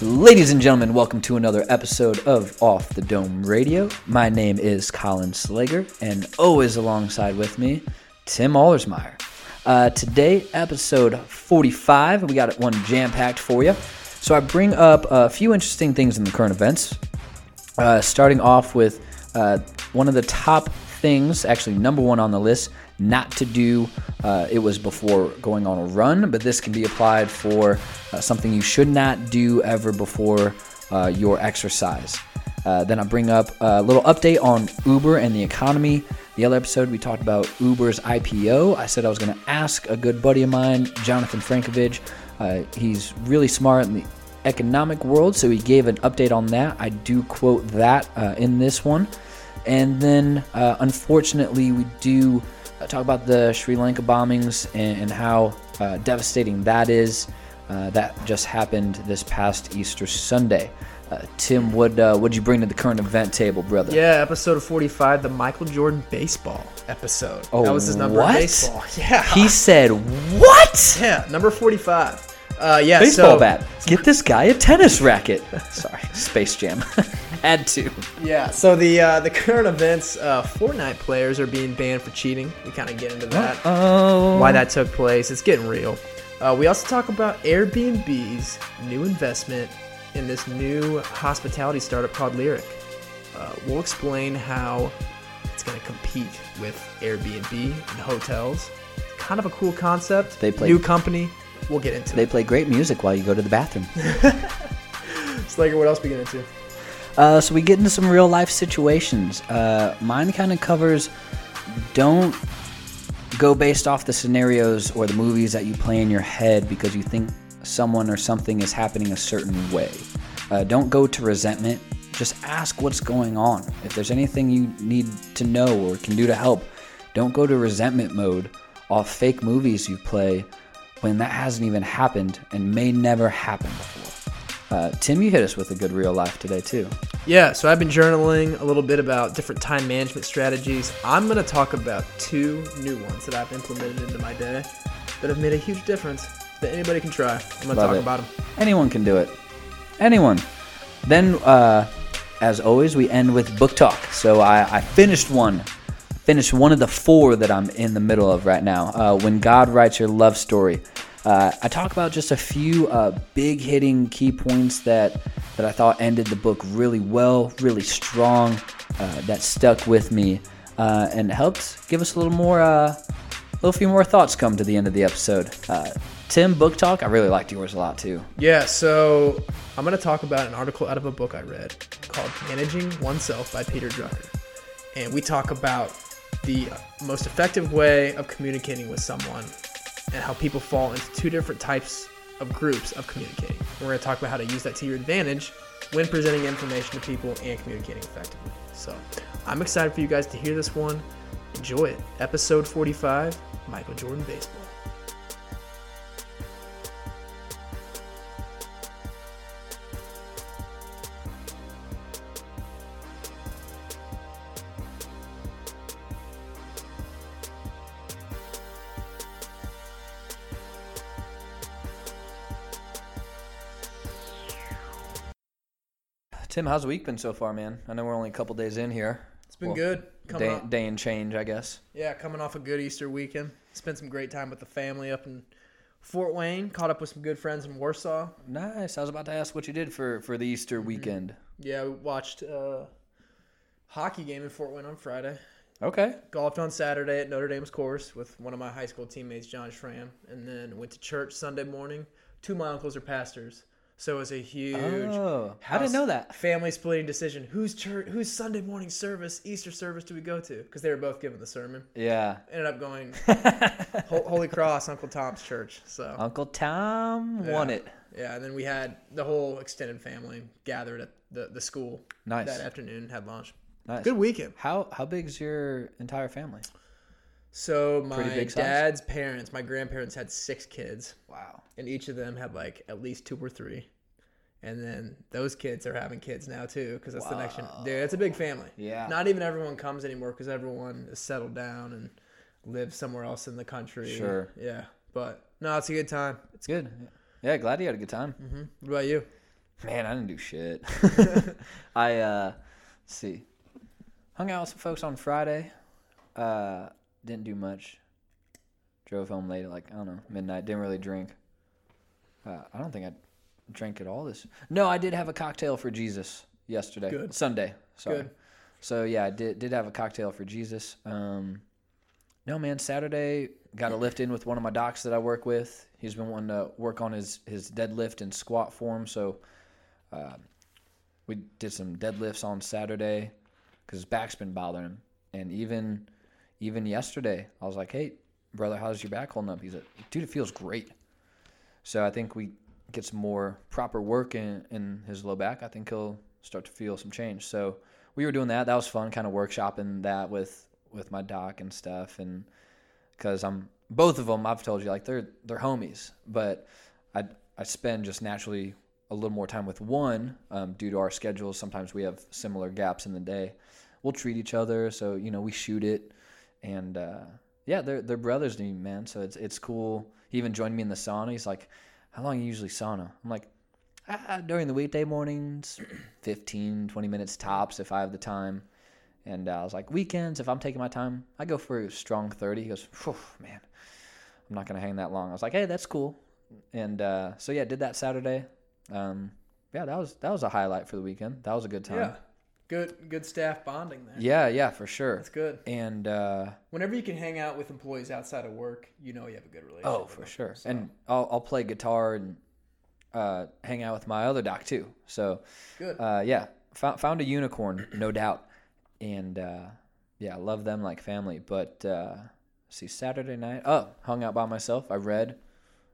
Ladies and gentlemen, welcome to another episode of Off the Dome Radio. My name is Colin Slager, and always alongside with me, Tim Allersmeyer. Uh, today, episode 45, we got one jam packed for you. So, I bring up a few interesting things in the current events. Uh, starting off with uh, one of the top things, actually, number one on the list, not to do. Uh, it was before going on a run, but this can be applied for uh, something you should not do ever before uh, your exercise. Uh, then I bring up a little update on Uber and the economy. The other episode, we talked about Uber's IPO. I said I was going to ask a good buddy of mine, Jonathan Frankovich. Uh, he's really smart in the economic world, so he gave an update on that. I do quote that uh, in this one. And then, unfortunately, we do talk about the Sri Lanka bombings and, and how uh, devastating that is. Uh, that just happened this past Easter Sunday. Uh, Tim, what uh, would you bring to the current event table, brother? Yeah, episode 45, the Michael Jordan baseball episode. Oh, that was his number what? baseball. Yeah. He said, "What? yeah, number 45. Uh, yeah, Baseball so, bat? Get this guy a tennis racket." Sorry, Space Jam. Had to. Yeah, so the uh, the current events, uh, Fortnite players are being banned for cheating. We kind of get into that, Oh, why that took place. It's getting real. Uh, we also talk about Airbnb's new investment in this new hospitality startup called Lyric. Uh, we'll explain how it's going to compete with Airbnb and hotels. Kind of a cool concept. They play- new company. We'll get into They it. play great music while you go to the bathroom. Slager, what else we get into? Uh, so we get into some real life situations. Uh, mine kind of covers don't go based off the scenarios or the movies that you play in your head because you think someone or something is happening a certain way. Uh, don't go to resentment. Just ask what's going on. If there's anything you need to know or can do to help, don't go to resentment mode off fake movies you play when that hasn't even happened and may never happen before. Uh, Tim, you hit us with a good real life today too. Yeah, so I've been journaling a little bit about different time management strategies. I'm going to talk about two new ones that I've implemented into my day that have made a huge difference that anybody can try. I'm going to talk it. about them. Anyone can do it. Anyone. Then, uh, as always, we end with book talk. So I, I finished one. Finished one of the four that I'm in the middle of right now. Uh, when God writes your love story. Uh, I talk about just a few uh, big hitting key points that that I thought ended the book really well, really strong. Uh, that stuck with me uh, and helped give us a little more, uh, a little few more thoughts come to the end of the episode. Tim, book talk. I really liked yours a lot too. Yeah, so I'm going to talk about an article out of a book I read called Managing Oneself by Peter Drucker. And we talk about the most effective way of communicating with someone and how people fall into two different types of groups of communicating. We're going to talk about how to use that to your advantage when presenting information to people and communicating effectively. So I'm excited for you guys to hear this one. Enjoy it. Episode 45 Michael Jordan Baseball. Tim, how's the week been so far, man? I know we're only a couple days in here. It's been Well, good. Coming Day, up. day and change, I guess. Yeah, coming off a good Easter weekend. Spent some great time with the family up in Fort Wayne. Caught up with some good friends in Warsaw. Nice. I was about to ask what you did for, for the Easter mm-hmm. weekend. Yeah, we watched a hockey game in Fort Wayne on Friday. Okay. Golfed on Saturday at Notre Dame's course with one of my high school teammates, John Schramm. And then went to church Sunday morning. Two of my uncles are pastors. So it was a huge Oh, I didn't know that. family splitting decision. Whose church, whose Sunday morning service, Easter service do we go to? Because they were both giving the sermon. Yeah. Ended up going Holy Cross, Uncle Tom's church. So Uncle Tom won it. Yeah, and then we had the whole extended family gathered at the, the school Nice. that afternoon, had lunch. Nice. Good weekend. How how big's your entire family? So my Pretty big size? dad's parents, my grandparents had six kids, Wow. and each of them had like at least two or three. And then those kids are having kids now too, because that's the next. gen- Dude, it's a big family. Yeah. Not even everyone comes anymore because everyone is settled down and lives somewhere else in the country. Sure. Yeah, but no, it's a good time. It's good. Yeah, glad you had a good time. hmm What about you? Man, I didn't do shit. I uh let's see. Hung out with some folks on Friday. Uh didn't do much. Drove home late like, I don't know, midnight. Didn't really drink. Uh, I don't think I drank at all this. No, I did have a cocktail for Jesus yesterday. Good. Sunday. Sorry. Good. So yeah, I did did have a cocktail for Jesus. Um no man, Saturday got a lift in with one of my docs that I work with. He's been wanting to work on his his deadlift and squat form, so uh, we did some deadlifts on Saturday because his back's been bothering him. And even even yesterday, I was like, "Hey, brother, how's your back holding up?" He's like, "Dude, it feels great." So I think we get some more proper work in in his low back. I think he'll start to feel some change. So we were doing that. That was fun, kind of workshopping that with with my doc and stuff, and because I'm both of them. I've told you like they're they're homies, but I I spend just naturally a little more time with one um, due to our schedules. Sometimes we have similar gaps in the day. We'll treat each other, so you know we shoot it, and uh, yeah, they're they're brothers to me, man. So it's it's cool. He even joined me in the sauna. He's like, "How long you usually sauna?" I'm like, ah, "During the weekday mornings, 15, 20 minutes tops if I have the time." And uh, I was like, "Weekends, if I'm taking my time, I go for a strong 30." He goes, "Man, I'm not gonna hang that long." I was like, "Hey, that's cool." And uh, so yeah, did that Saturday. Um, yeah, that was that was a highlight for the weekend. That was a good time. Yeah. Good good staff bonding there. yeah, yeah, for sure. That's good. And uh, Whenever you can hang out with employees outside of work, you know you have a good relationship. oh, for them. sure. So, And I'll I'll play guitar and uh, hang out with my other doc too. So good. uh, yeah, found found a unicorn, no doubt. And uh, yeah, love them like family. But uh, see, Saturday night, oh, hung out by myself. I read,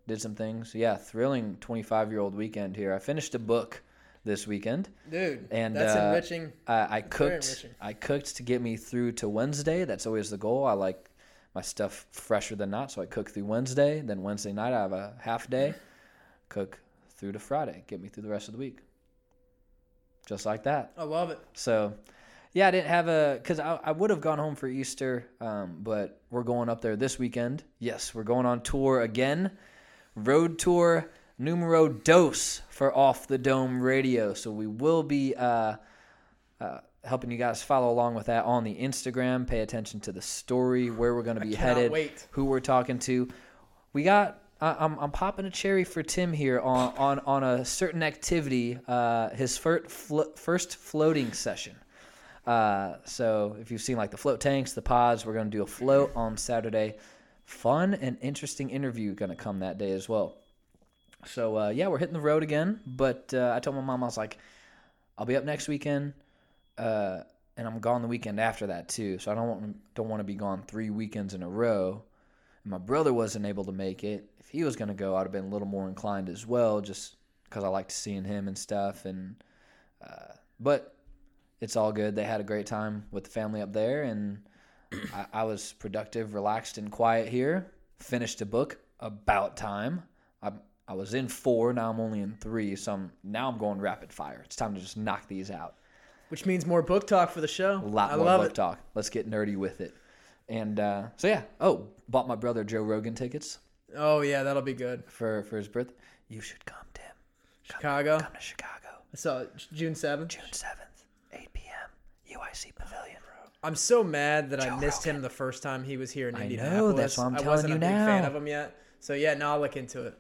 did some things. Yeah, thrilling 25 year old weekend here. I finished a book this weekend. Dude, and, that's uh, enriching. I, I cooked. I cooked to get me through to Wednesday. That's always the goal. I like my stuff fresher than not, so I cook through Wednesday. Then Wednesday night I have a half day. Cook through to Friday. Get me through the rest of the week. Just like that. I love it. So, yeah, I didn't have a because I, I would have gone home for Easter, um, but we're going up there this weekend. Yes, we're going on tour again, road tour numero dos for Off the Dome Radio. So we will be uh, uh, helping you guys follow along with that on the Instagram. Pay attention to the story where we're going to be headed, wait. who we're talking to. We got. I- I'm, I'm popping a cherry for Tim here on, on, on a certain activity, uh, his first, flo- first floating session. Uh, so if you've seen like the float tanks, the pods, we're going to do a float on Saturday. Fun and interesting interview going to come that day as well. So uh, yeah, we're hitting the road again. But uh, I told my mom I was like, I'll be up next weekend, uh, and I'm gone the weekend after that too. So I don't want don't want to be gone three weekends in a row. And my brother wasn't able to make it. If he was going to go, I'd have been a little more inclined as well, just because I liked seeing him and stuff. And uh, but it's all good. They had a great time with the family up there, and I, I was productive, relaxed, and quiet here. Finished a book about time. I I was in four. Now I'm only in three. So I'm, now I'm going rapid fire. It's time to just knock these out. Which means more book talk for the show. A lot I more love book it. talk. Let's get nerdy with it. And uh, so yeah. Oh, bought my brother Joe Rogan tickets Oh yeah, that'll be good. for for his birthday. You should come, Tim. Chicago. Come to Chicago, I saw it June seventh. June seventh, eight p.m. UIC Pavilion. Road. I'm so mad that I Joe missed him the first time he was here in I know, that's why I'm I telling wasn't you a big fan of him yet. So yeah, now I'll look into it.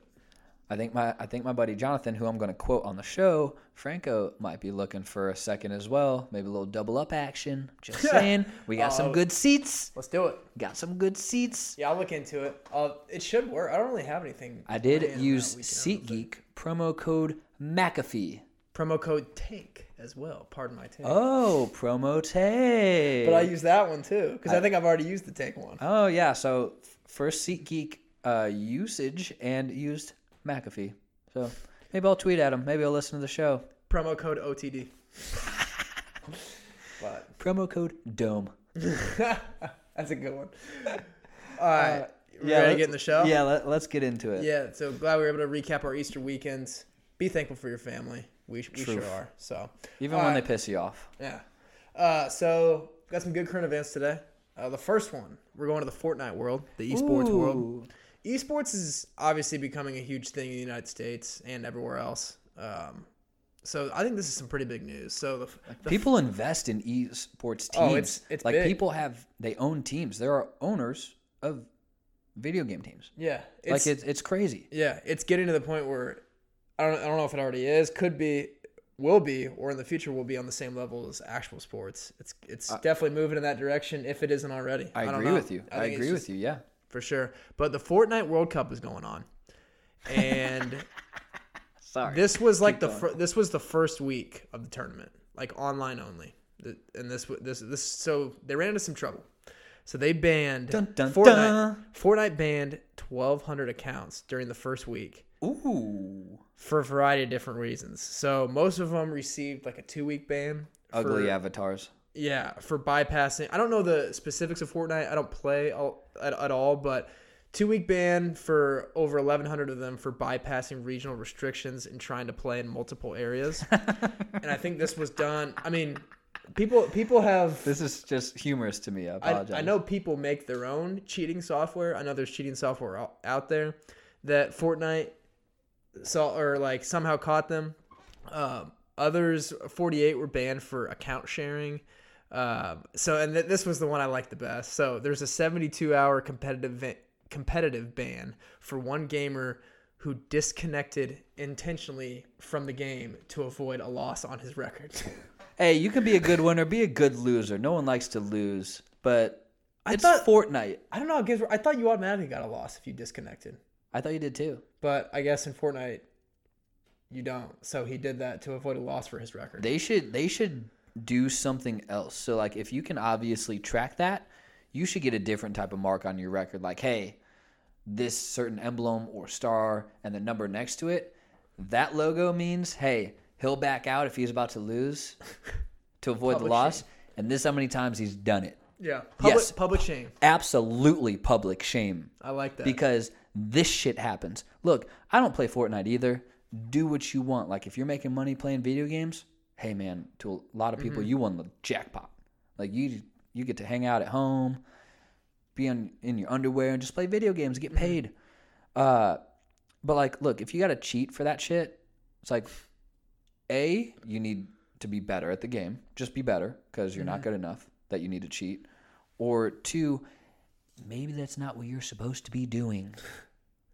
I think my I think my buddy Jonathan, who I'm going to quote on the show, Franco might be looking for a second as well. Maybe a little double up action. Just saying, we got some Oh. good seats. Let's do it. Got some good seats. Yeah, I'll look into it. Uh, it should work. I don't really have anything. I did planned that use weekend, I don't think. SeatGeek promo code McAfee. promo code take as well. Pardon my take. Oh, promo take. But I use that one too because I, think I've already used the take one. Oh yeah, so f- first SeatGeek uh, usage and used McAfee. So maybe I'll tweet at him. Maybe I'll listen to the show. Promo code OTD. but Promo code Dome. that's a good one. All right, Uh, yeah, ready to get in the show? Yeah, let, let's get into it. Yeah. So glad we were able to recap our Easter weekends. Be thankful for your family. We, we sure are. So Even All when right. they piss you off. yeah. Uh, so got some good current events today. Uh, the first one, we're going to the Fortnite world, the esports world. Esports is obviously becoming a huge thing in the United States and everywhere else. Um, So I think this is some pretty big news. So the, the People invest in esports teams. Oh, it's- it's like big. people have they own teams. There are owners of video game teams. yeah, it's, like it's it's crazy. yeah, it's getting to the point where I don't I don't know if it already is, could be, will be, or in the future will be on the same level as actual sports. It's it's definitely moving in that direction if it isn't already. I, don't agree know. with you. I, it's agree just- with you. Yeah. For sure. But the Fortnite World Cup is going on, and Sorry. this was like the fir- this was the first week of the tournament, like online only. And this this this so they ran into some trouble. So they banned Dun, dun, Fortnite. dun. Fortnite banned 1,200 accounts during the first week Ooh. for a variety of different reasons. So most of them received like a two week ban. Ugly avatars. Yeah, for bypassing. I don't know the specifics of Fortnite. I don't play all, at, at all, but two week ban for over 1,100 of them for bypassing regional restrictions and trying to play in multiple areas. and I think this was done. I mean, people people have. This is just humorous to me. I I, apologize. I know people make their own cheating software. I know there's cheating software out, out there that Fortnite saw or like somehow caught them. Um, others, 48 were banned for account sharing. Um, so, and th- this was the one I liked the best. So, there's a 72 hour competitive va- competitive ban for one gamer who disconnected intentionally from the game to avoid a loss on his record. Hey, you can be a good winner, be a good loser. No one likes to lose, but I it's thought- Fortnite. I don't know. I guess I thought you automatically got a loss if you disconnected. I thought you did too. But I guess in Fortnite, you don't. So he did that to avoid a loss for his record. They should they should do something else. So like if you can obviously track that, you should get a different type of mark on your record. Like, hey, this certain emblem or star and the number next to it, that logo means, hey, he'll back out if he's about to lose to avoid the Public loss. And this is how many times he's done it. yeah. Public, Yes. public shame. Absolutely public shame. I like that. because this shit happens. Look, I don't play Fortnite either. Do what you want. Like if you're making money playing video games, hey man, to a lot of people, Mm-hmm. you won the jackpot. Like you, you get to hang out at home, be on, in your underwear, and just play video games, Mm-hmm. get paid. Uh, but like, look, if you got to cheat for that shit, it's like, a you need to be better at the game. Just be better because you're not Mm-hmm. good enough that you need to cheat. Or two, maybe that's not what you're supposed to be doing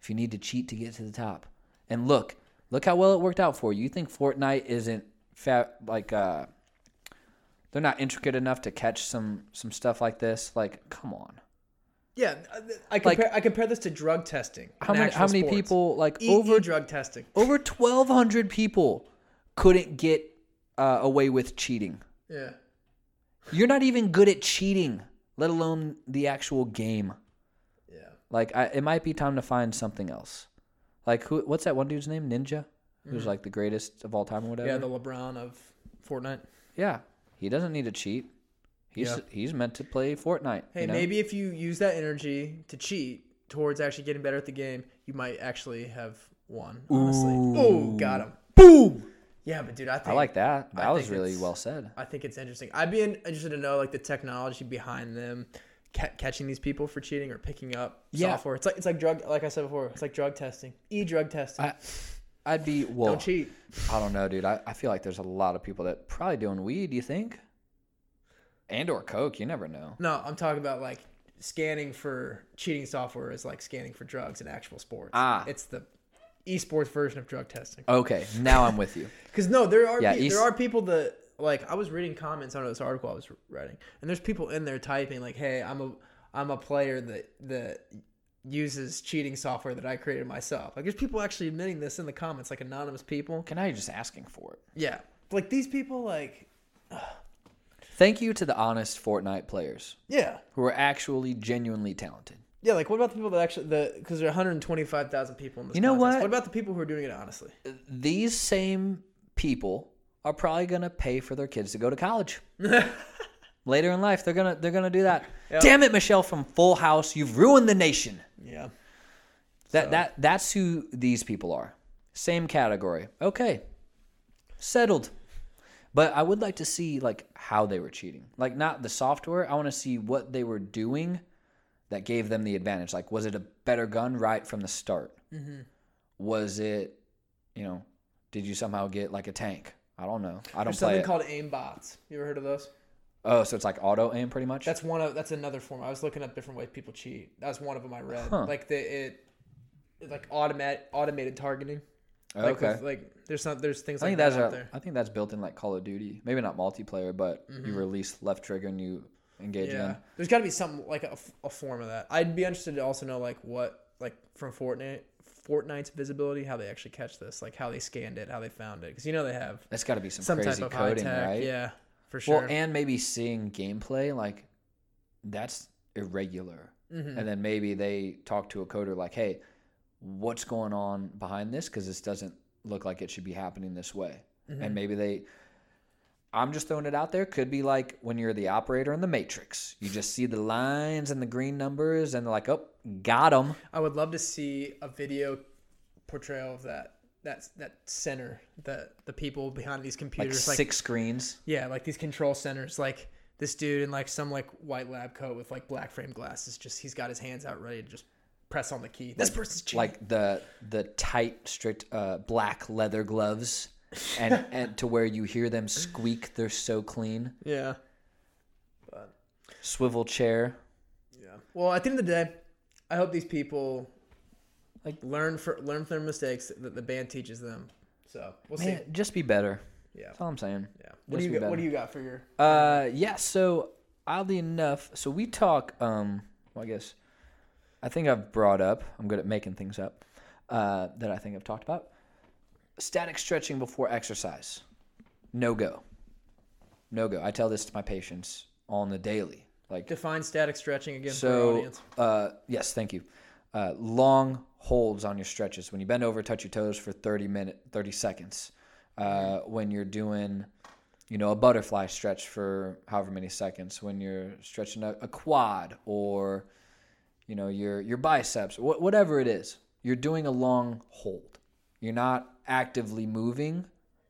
if you need to cheat to get to the top. And look, look how well it worked out for you. You think Fortnite isn't fat like uh they're not intricate enough to catch some some stuff like this? Like, come on. yeah, I compare, I compare this to drug testing. How many how many sports. people like E- over e-drug testing? over 1200 people couldn't get uh, away with cheating. Yeah. You're not even good at cheating, let alone the actual game. Yeah. Like, I, it might be time to find something else. Like, who? What's that one dude's name? Ninja, who's like the greatest of all time or whatever. Mm-hmm. Yeah, the LeBron of Fortnite. Yeah, he doesn't need to cheat. He's Yeah. he's meant to play Fortnite. Hey, you know? maybe if you use that energy to cheat towards actually getting better at the game, you might actually have won. Honestly. oh, got him. Boom. Yeah, but dude, I think I like that. That was think really it's- well said. I think it's interesting. I'd be in, interested to know like the technology behind them ca- catching these people for cheating or picking up Yeah. software. It's like it's like drug. Like I said before, it's like drug testing, e drug testing. I I'd be well. Don't cheat. I don't know, dude. I, I feel like there's a lot of people that probably doing weed. Do you think? And or coke. You never know. No, I'm talking about like scanning for cheating software is like scanning for drugs in actual sports. Ah. it's the esports version of drug testing. Okay, now I'm with you. Because no, there are Yeah, pe- es- there are people that like I was reading comments on this article I was writing, and there's people in there typing like, "Hey, I'm a I'm a player that that uses cheating software that I created myself." Like, there's people actually admitting this in the comments, like anonymous people. Okay, now you're just asking for it. Yeah, like these people, like Thank you to the honest Fortnite players yeah, who are actually genuinely talented. yeah. Like, what about the people that actually the because there are 125,000 people in this. You know contest. what? What about the people who are doing it honestly? Uh, these same people are probably gonna pay for their kids to go to college. Later in life, they're gonna they're gonna do that. Yep. Damn it, Michelle from Full House, you've ruined the nation. Yeah, That that that's who these people are. Same category. Okay. Settled. But I would like to see like how they were cheating. Like not the software. I want to see what they were doing that gave them the advantage. Like was it a better gun right from the start? Mm-hmm. Was it, you know, did you somehow get like a tank I don't know. I don't There's play something it. called aim bots. You ever heard of those? Oh, so it's like auto aim, pretty much. That's one of that's another form. I was looking up different ways people cheat. That's one of them I read. Huh. Like the it, like automatic automated targeting. Like okay. with, like there's some there's things I like think that's that out a, there. I think that's built in like Call of Duty. Maybe not multiplayer, but you release left trigger and you engage Mm-hmm. Yeah, again. there's got to be some like a form of that. I'd be interested to also know like what like from Fortnite Fortnite's visibility, how they actually catch this, like how they scanned it, how they found it, because you know they have That's got to be some, some crazy type of high tech. right? Yeah, for sure. Well, and maybe seeing gameplay like that's irregular, Mhm. and then maybe they talk to a coder like, "Hey, what's going on behind this? Because this doesn't look like it should be happening this way." Mm-hmm. And maybe they. I'm just throwing it out there. Could be like when you're the operator in the Matrix. You just see the lines and the green numbers, and they're like, "Oh, got them." I would love to see a video portrayal of that. That that center, the the people behind these computers, like, six screens. yeah, like these control centers, like this dude in like some like white lab coat with like black frame glasses. Just he's got his hands out ready to just press on the key. This person's cheating. like the the tight, strict uh, black leather gloves, and and to where you hear them squeak. They're so clean. yeah, but Swivel chair. yeah. Well, at the end of the day, I hope these people like learn for learn from their mistakes that the band teaches them. So we'll see. Just be better. Yeah, That's all I'm saying. yeah. What do you be got, what do you got for your? Uh, yeah. So oddly enough, so we talk. Um, well, I guess I think I've brought up. I'm good at making things up. Uh, that I think I've talked about. Static stretching before exercise. No go. No go. I tell this to my patients on the daily. Like Define static stretching again for our So, audience. uh, yes, thank you. Uh, long holds on your stretches. When you bend over, touch your toes for 30 minute, 30 seconds. Uh, when you're doing, you know, a butterfly stretch for however many seconds. When you're stretching a, a quad or, you know, your your biceps, wh- whatever it is, you're doing a long hold. You're not actively moving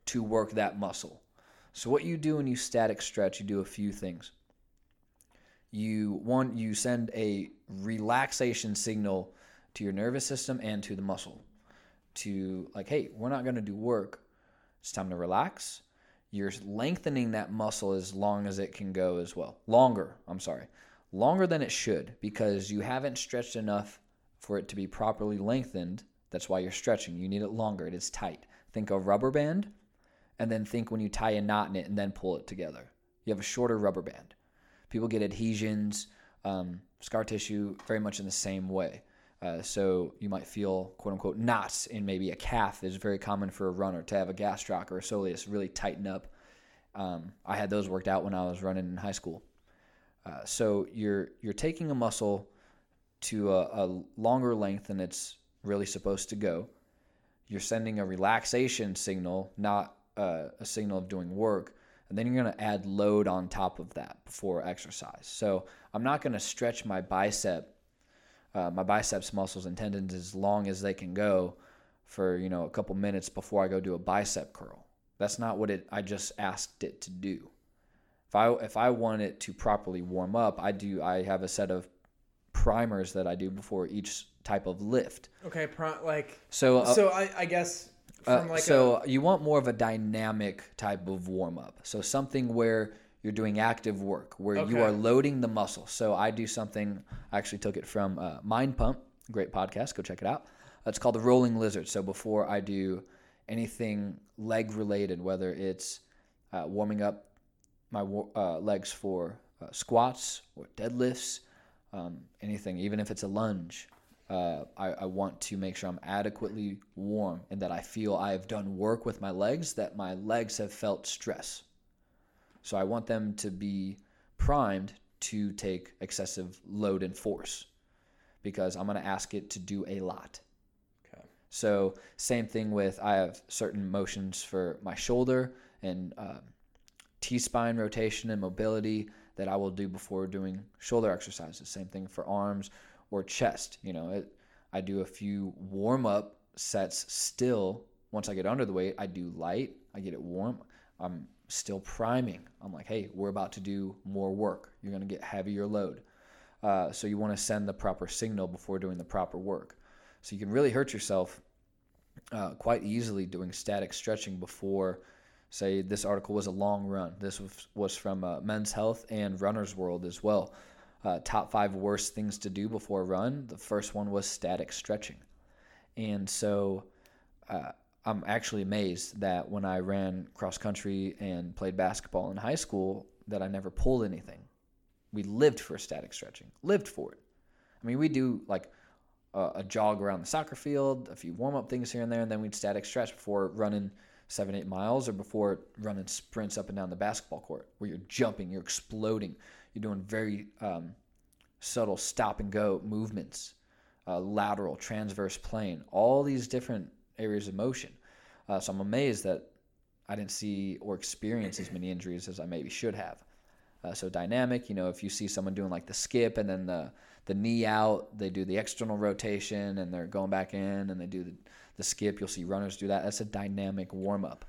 to work that muscle. So what you do when you static stretch, you do a few things you one you send a relaxation signal to your nervous system and to the muscle to like hey we're not going to do work. It's time to relax. You're lengthening that muscle as long as it can go as well. Longer i'm sorry. Longer than it should because you haven't stretched enough for it to be properly lengthened. That's why you're stretching. You need it longer. It is tight. Think of a rubber band and then think when you tie a knot in it and then pull it together. You have a shorter rubber band. People get adhesions, um, scar tissue, very much in the same way. Uh, so you might feel quote unquote knots in maybe a calf. It's very common for a runner to have a gastroc or a soleus really tighten up. Um, I had those worked out when I was running in high school. Uh, so you're you're taking a muscle to a, a longer length than it's really supposed to go. You're sending a relaxation signal, not uh, a signal of doing work and then you're going to add load on top of that before exercise. So I'm not going to stretch my bicep, uh, my biceps muscles and tendons as long as they can go for you know a couple minutes before I go do a bicep curl. That's not what it. I just asked it to do. If I if I want it to properly warm up, I do. I have a set of primers that I do before each type of lift. Okay, pro- like So uh, so. I, I guess uh, like so you want more of a dynamic type of warm up. So something where you're doing active work, where you are loading the muscle. So I do something. I actually took it from uh, Mind Pump, great podcast. Go check it out. It's called the Rolling Lizard. So before I do anything leg related, whether it's uh, warming up my uh, legs for uh, squats or deadlifts, um, anything, even if it's a lunge. Uh, I, I want to make sure I'm adequately warm and that I feel I've done work with my legs, that my legs have felt stress. So I want them to be primed to take excessive load and force because I'm going to ask it to do a lot. Okay. So same thing with I have certain motions for my shoulder and um, T spine rotation and mobility that I will do before doing shoulder exercises. Same thing for arms or chest. You know, it, I do a few warm up sets still. Once I get under the weight, I do light. I get it warm. I'm still priming. I'm like, hey, we're about to do more work. You're going to get heavier load. Uh, so you want to send the proper signal before doing the proper work. So you can really hurt yourself uh, quite easily doing static stretching before say this article was a long run. This was, from uh, Men's Health and Runner's World as well. Uh, top five worst things to do before a run. The first one was static stretching. And so uh, I'm actually amazed that when I ran cross country and played basketball in high school, that I never pulled anything. We lived for static stretching, lived for it. I mean, we do like a, a jog around the soccer field, a few warm up things here and there, and then we'd static stretch before running seven, eight miles or before running sprints up and down the basketball court where you're jumping, you're exploding, you're doing very um, subtle stop and go movements, uh, lateral, transverse plane, all these different areas of motion. Uh, so I'm amazed that I didn't see or experience as many injuries as I maybe should have. Uh, so dynamic, you know, if you see someone doing like the skip and then the the knee out, they do the external rotation and they're going back in and they do the, the skip. You'll see runners do that. That's a dynamic warm up.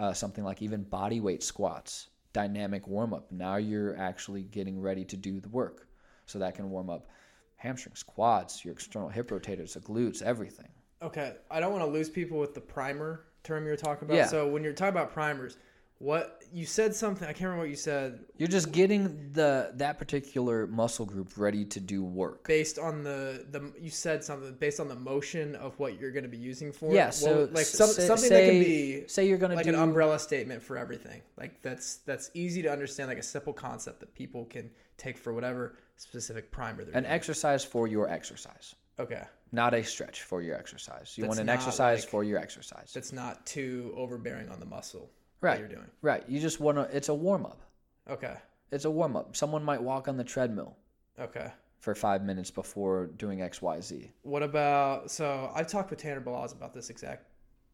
Uh, something like even body weight squats, dynamic warm up. Now you're actually getting ready to do the work. So that can warm up hamstrings, quads, your external hip rotators, the glutes, everything. Okay, I don't want to lose people with the primer term you're talking about. Yeah. So when you're talking about primers, what you said something I can't remember what you said You're just getting the that particular muscle group ready to do work. based on the the you said something based on the motion of what you're going to be using for Yeah, it. so What- like some, say- something that can be say you're gonna like do an umbrella statement for everything. Like that's that's easy to understand, like a simple concept that people can take for whatever specific primer they're an doing. exercise for your exercise, Okay, not a stretch for your exercise. You That's want an exercise like- for your exercise. that's not too overbearing on the muscle Right. that you're doing. Right. You just want to. It's a warm up. Okay, It's a warm up. Someone might walk on the treadmill okay. for five minutes before doing X, Y, Z. What about so I've talked with Tanner Balaz about this exact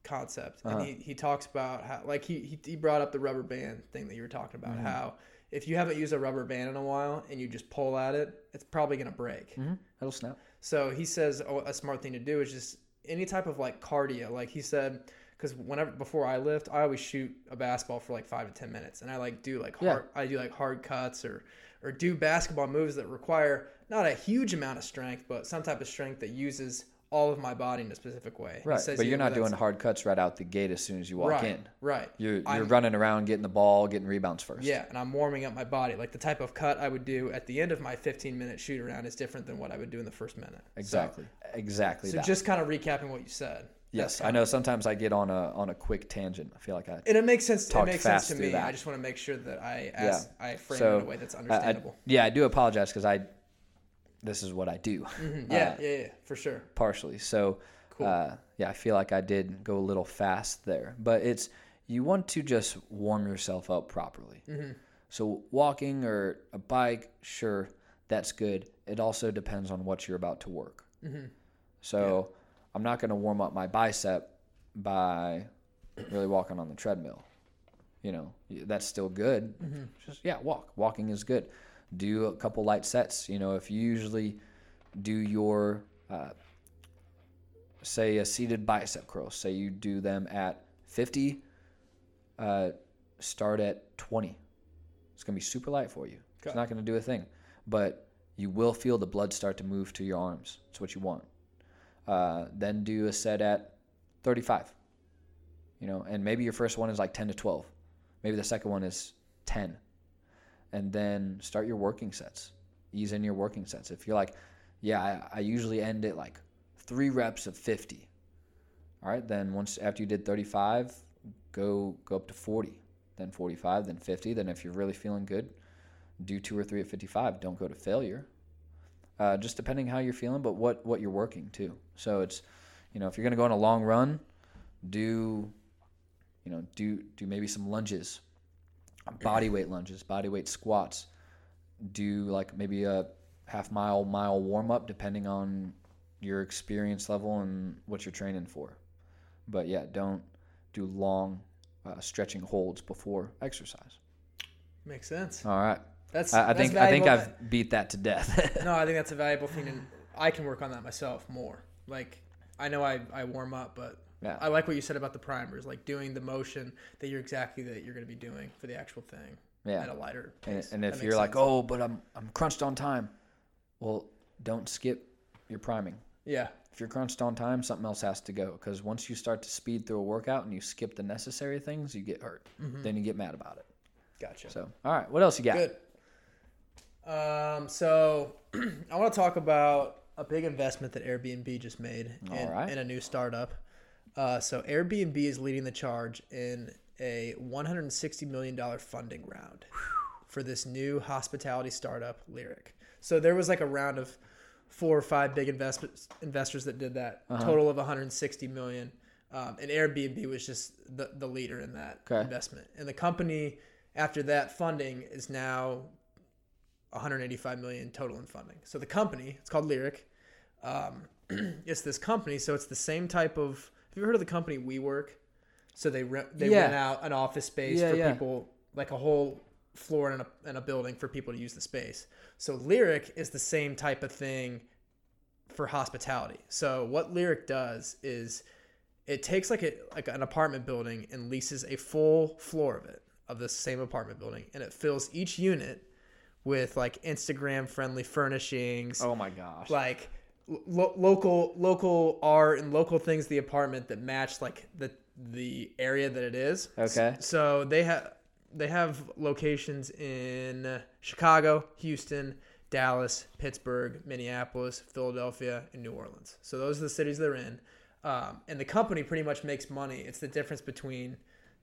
concept, Uh-huh. and he, he talks about how like he, he he brought up the rubber band thing that you were talking about. Mm-hmm. How if you haven't used a rubber band in a while and you just pull at it, it's probably gonna break. Mm-hmm. It'll snap. So he says oh, a smart thing to do is just any type of like cardio. Like he said, because whenever before I lift, I always shoot a basketball for like five to ten minutes, and I like do like Yeah. hard, I do like hard cuts or or do basketball moves that require not a huge amount of strength, but some type of strength that uses all of my body in a specific way. Right. says But you're not doing hard cuts right out the gate as soon as you walk right, in. Right. You're you're I'm- running around getting the ball, getting rebounds first. Yeah, and I'm warming up my body. Like the type of cut I would do at the end of my 15 minute shoot around is different than what I would do in the first minute. So- Exactly. exactly So, that. just kind of recapping what you said. yes, I know. Sometimes I get on a on a quick tangent. I feel like I. And it makes sense. It makes sense to me. that. I just want to make sure that I ask, I frame it So, in a way that's I- I- understandable. yeah, I do apologize because I. This is what I do. Mhm. uh, Yeah, yeah, yeah, for sure. partially. So, Cool. uh, yeah, I feel like I did go a little fast there, but it's you want to just warm yourself up properly. Mm-hmm. So, walking or a bike, sure, that's good. It also depends on what you're about to work. Mm-hmm. So, I'm not going to warm up my bicep by really walking on the treadmill. You know, that's still good. Mm-hmm. Just yeah, walk. Walking is good. Do a couple light sets. You know, if you usually do your uh, say a seated bicep curl, say you do them at 50, uh, start at 20. It's gonna be super light for you. It's not gonna do a thing, but you will feel the blood start to move to your arms. It's what you want. Uh, then do a set at 35. You know, and maybe your first one is like 10 to 12. Maybe the second one is 10. And then start your working sets. Ease in your working sets. If you're like, yeah, I, I usually end at like three reps of 50. All right, then once after you did 35, go go up to 40, then 45, then 50. Then if you're really feeling good, do two or three at 55. Don't go to failure. Uh, just depending how you're feeling, but what what you're working too. So it's, you know, if you're gonna go on a long run, do, you know, do do maybe some lunges, body weight lunges, body weight squats. Do like maybe a half mile, mile warm up, depending on your experience level and what you're training for. But yeah, don't do long uh, stretching holds before exercise. Makes sense. All right. That's I, I that's think I think. I've beat that to death. no, I think that's a valuable thing, and I can work on that myself more. Like I know I, I warm up, but Yeah. I like what you said about the primers, like doing the motion that you're exactly that you're going to be doing for the actual thing Yeah. at a lighter and, pace. and That if you're like, oh, but I'm I'm crunched on time, well, don't skip your priming. Yeah. If you're crunched on time, something else has to go. Because once you start to speed through a workout and you skip the necessary things, you get hurt. Then you get mad about it. Gotcha. So, all right, what else you got? Good. Um, so I want to talk about a big investment that Airbnb just made in, right. in a new startup. Uh, so Airbnb is leading the charge in a 160 million dollar funding round for this new hospitality startup, Lyric. So there was like a round of four or five big investment investors that did that, Uh-huh. total of 160 million. Um, and Airbnb was just the, the leader in that Okay. investment. And the company, after that funding, is now 185 million total in funding. So the company, it's called Lyric. Um, it's this company, so it's the same type of. Have you heard of the company WeWork? So they rent they Yeah. rent out an office space Yeah, for yeah. people, like a whole floor in a, in a building for people to use the space. So Lyric is the same type of thing for hospitality. So what Lyric does is it takes like a like an apartment building and leases a full floor of it of the same apartment building and it fills each unit with like Instagram friendly furnishings, Oh my gosh. like lo- local local art and local things the apartment that match like the the area that it is. Okay. So they have they have locations in Chicago, Houston, Dallas, Pittsburgh, Minneapolis, Philadelphia, and New Orleans. So those are the cities they're in. Um, and the company pretty much makes money. It's the difference between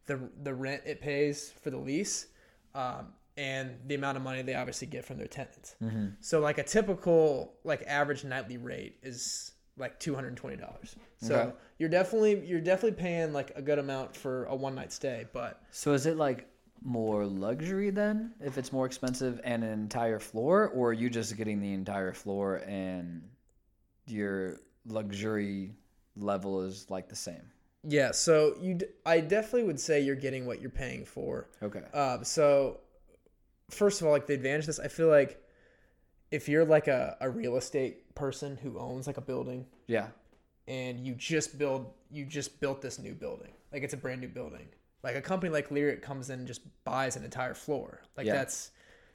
the the rent it pays for the lease um, and the amount of money they obviously get from their tenants. So like a typical like average nightly rate is like two hundred and twenty dollars. So Okay. you're definitely you're definitely paying like a good amount for a one night stay. But So is it like more luxury then if it's more expensive and an entire floor or are you just getting the entire floor and your luxury level is like the same? yeah, so you d- I definitely would say you're getting what you're paying for. Okay. Um, so first of all, like the advantage of this, I feel like if you're like a, a real estate person who owns like a building Yeah. and you just build you just built this new building like it's a brand new building like a company like lyric comes in and just buys an entire floor like Yeah. that's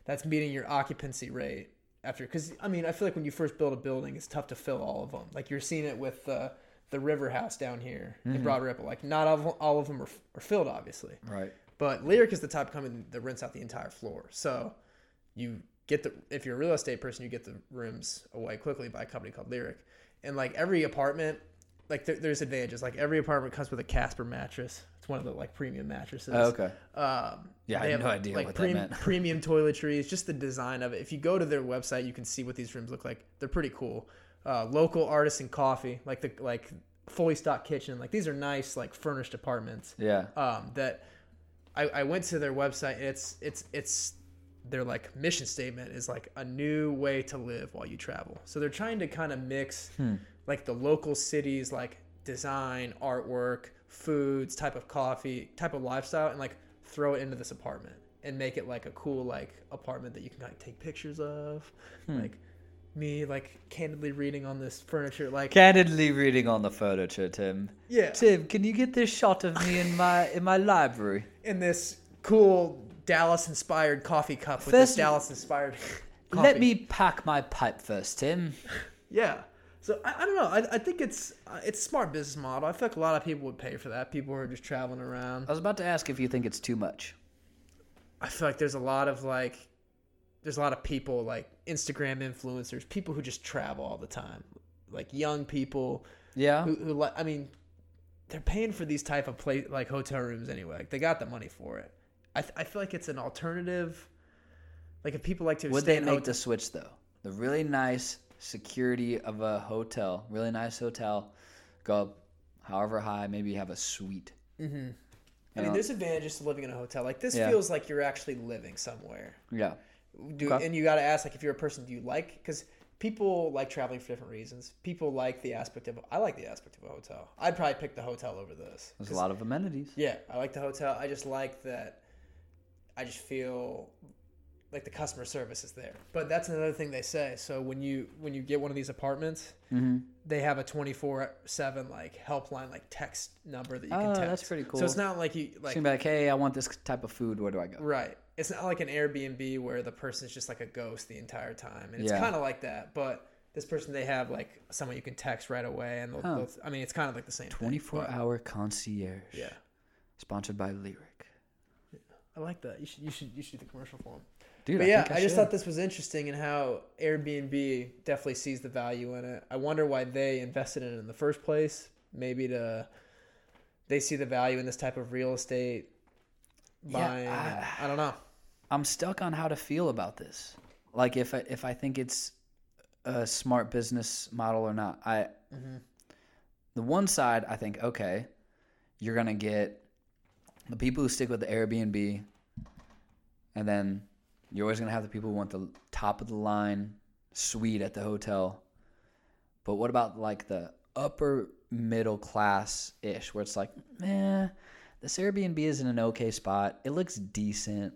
that's meeting your occupancy rate after because i mean i feel like when you first build a building it's tough to fill all of them like you're seeing it with the the river house down here in mm-hmm. broad ripple like not all of, all of them are, are filled obviously Right. But Lyric is the type company that rents out the entire floor. So you get the if you're a real estate person, you get the rooms away quickly by a company called Lyric. And like every apartment, like there, there's advantages. Like every apartment comes with a Casper mattress. It's one of the like premium mattresses. Oh, okay. Um, Yeah, I had no idea what that prem- meant. premium toiletries, just the design of it. If you go to their website, you can see what these rooms look like. They're pretty cool. Uh, local artisan coffee, like the like fully stocked kitchen. Like these are nice, like furnished apartments Yeah. um, that I, I went to their website and it's it's it's their like mission statement is like a new way to live while you travel. So they're trying to kind of mix hmm. like the local cities like design, artwork, foods, type of coffee, type of lifestyle and like throw it into this apartment and make it like a cool like apartment that you can like take pictures of. Hmm. Like me like candidly reading on this furniture like Candidly reading on the furniture, Tim. yeah Tim, can you get this shot of me in my in my library? in this cool Dallas inspired coffee cup with First- this Dallas inspired Let me pack my pipe first, Tim. Yeah. So I, I don't know. I, I think it's uh, it's smart business model. I feel like a lot of people would pay for that. People who are just traveling around. I was about to ask if you think it's too much. I feel like there's a lot of like there's a lot of people like Instagram influencers, people who just travel all the time, like young people Yeah. who, who like. I mean, they're paying for these type of play like hotel rooms anyway. Like, they got the money for it. I th- I feel like it's an alternative. Like if people like to Would stay they make the switch though? The really nice security of a hotel, really nice hotel, go up however high, maybe you have a suite. Mm-hmm. I mean, there's advantages to living in a hotel. Like this Yeah. feels like you're actually living somewhere. Yeah. Do, Okay. And you got to ask, like, if you're a person, do you like? Because people like traveling for different reasons. People like the aspect of. I like the aspect of a hotel. I'd probably pick the hotel over this. There's a lot of amenities. Yeah, I like the hotel. I just like that. I just feel like the customer service is there. But that's another thing they say. So when you when you get one of these apartments, Mm-hmm. they have a twenty four seven like helpline like text number that you Oh, can text. that's pretty cool. So it's not like you like like, hey, I want this type of food. Where do I go? Right. It's not like an Airbnb where the person's just like a ghost the entire time. And it's Yeah. kind of like that, but this person they have like someone you can text right away, and they'll, Huh. they'll- I mean it's kind of like the same. twenty four hour concierge. Yeah, Sponsored by Lyric. I like that. You should you should you should do the commercial for them. Dude, but I yeah, think I, just thought this was interesting in how Airbnb definitely sees the value in it. I wonder why they invested in it in the first place. Maybe to they see the value in this type of real estate Yeah. I- I don't know. I'm stuck on how to feel about this. Like if I, if I think it's a smart business model or not. I Mm-hmm. the one side I think okay, you're gonna get the people who stick with the Airbnb, and then you're always gonna have the people who want the top of the line suite at the hotel. But what about like the upper middle class ish, where it's like, eh, this Airbnb is in an okay spot. It looks decent,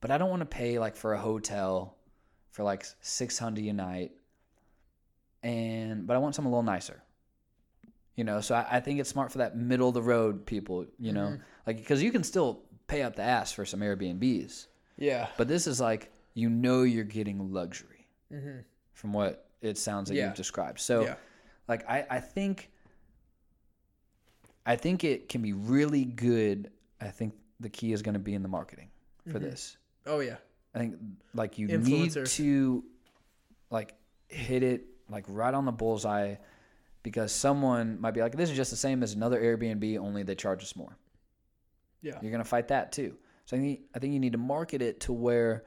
but I don't want to pay like for a hotel for like six hundred a night, and but I want something a little nicer. You know, so I, I think it's smart for that middle of the road people. You know, Mhm. like because you can still pay up the ass for some Airbnbs, Yeah. but this is like you know you're getting luxury Mm-hmm. from what it sounds like Yeah. you've described. So, yeah. like I, I think, I think it can be really good. I think the key is going to be in the marketing for Mhm. this. Oh yeah. I think like you need to like hit it like right on the bullseye because someone might be like, this is just the same as another Airbnb, only they charge us more. Yeah. You're gonna fight that too. So I think I think you need to market it to where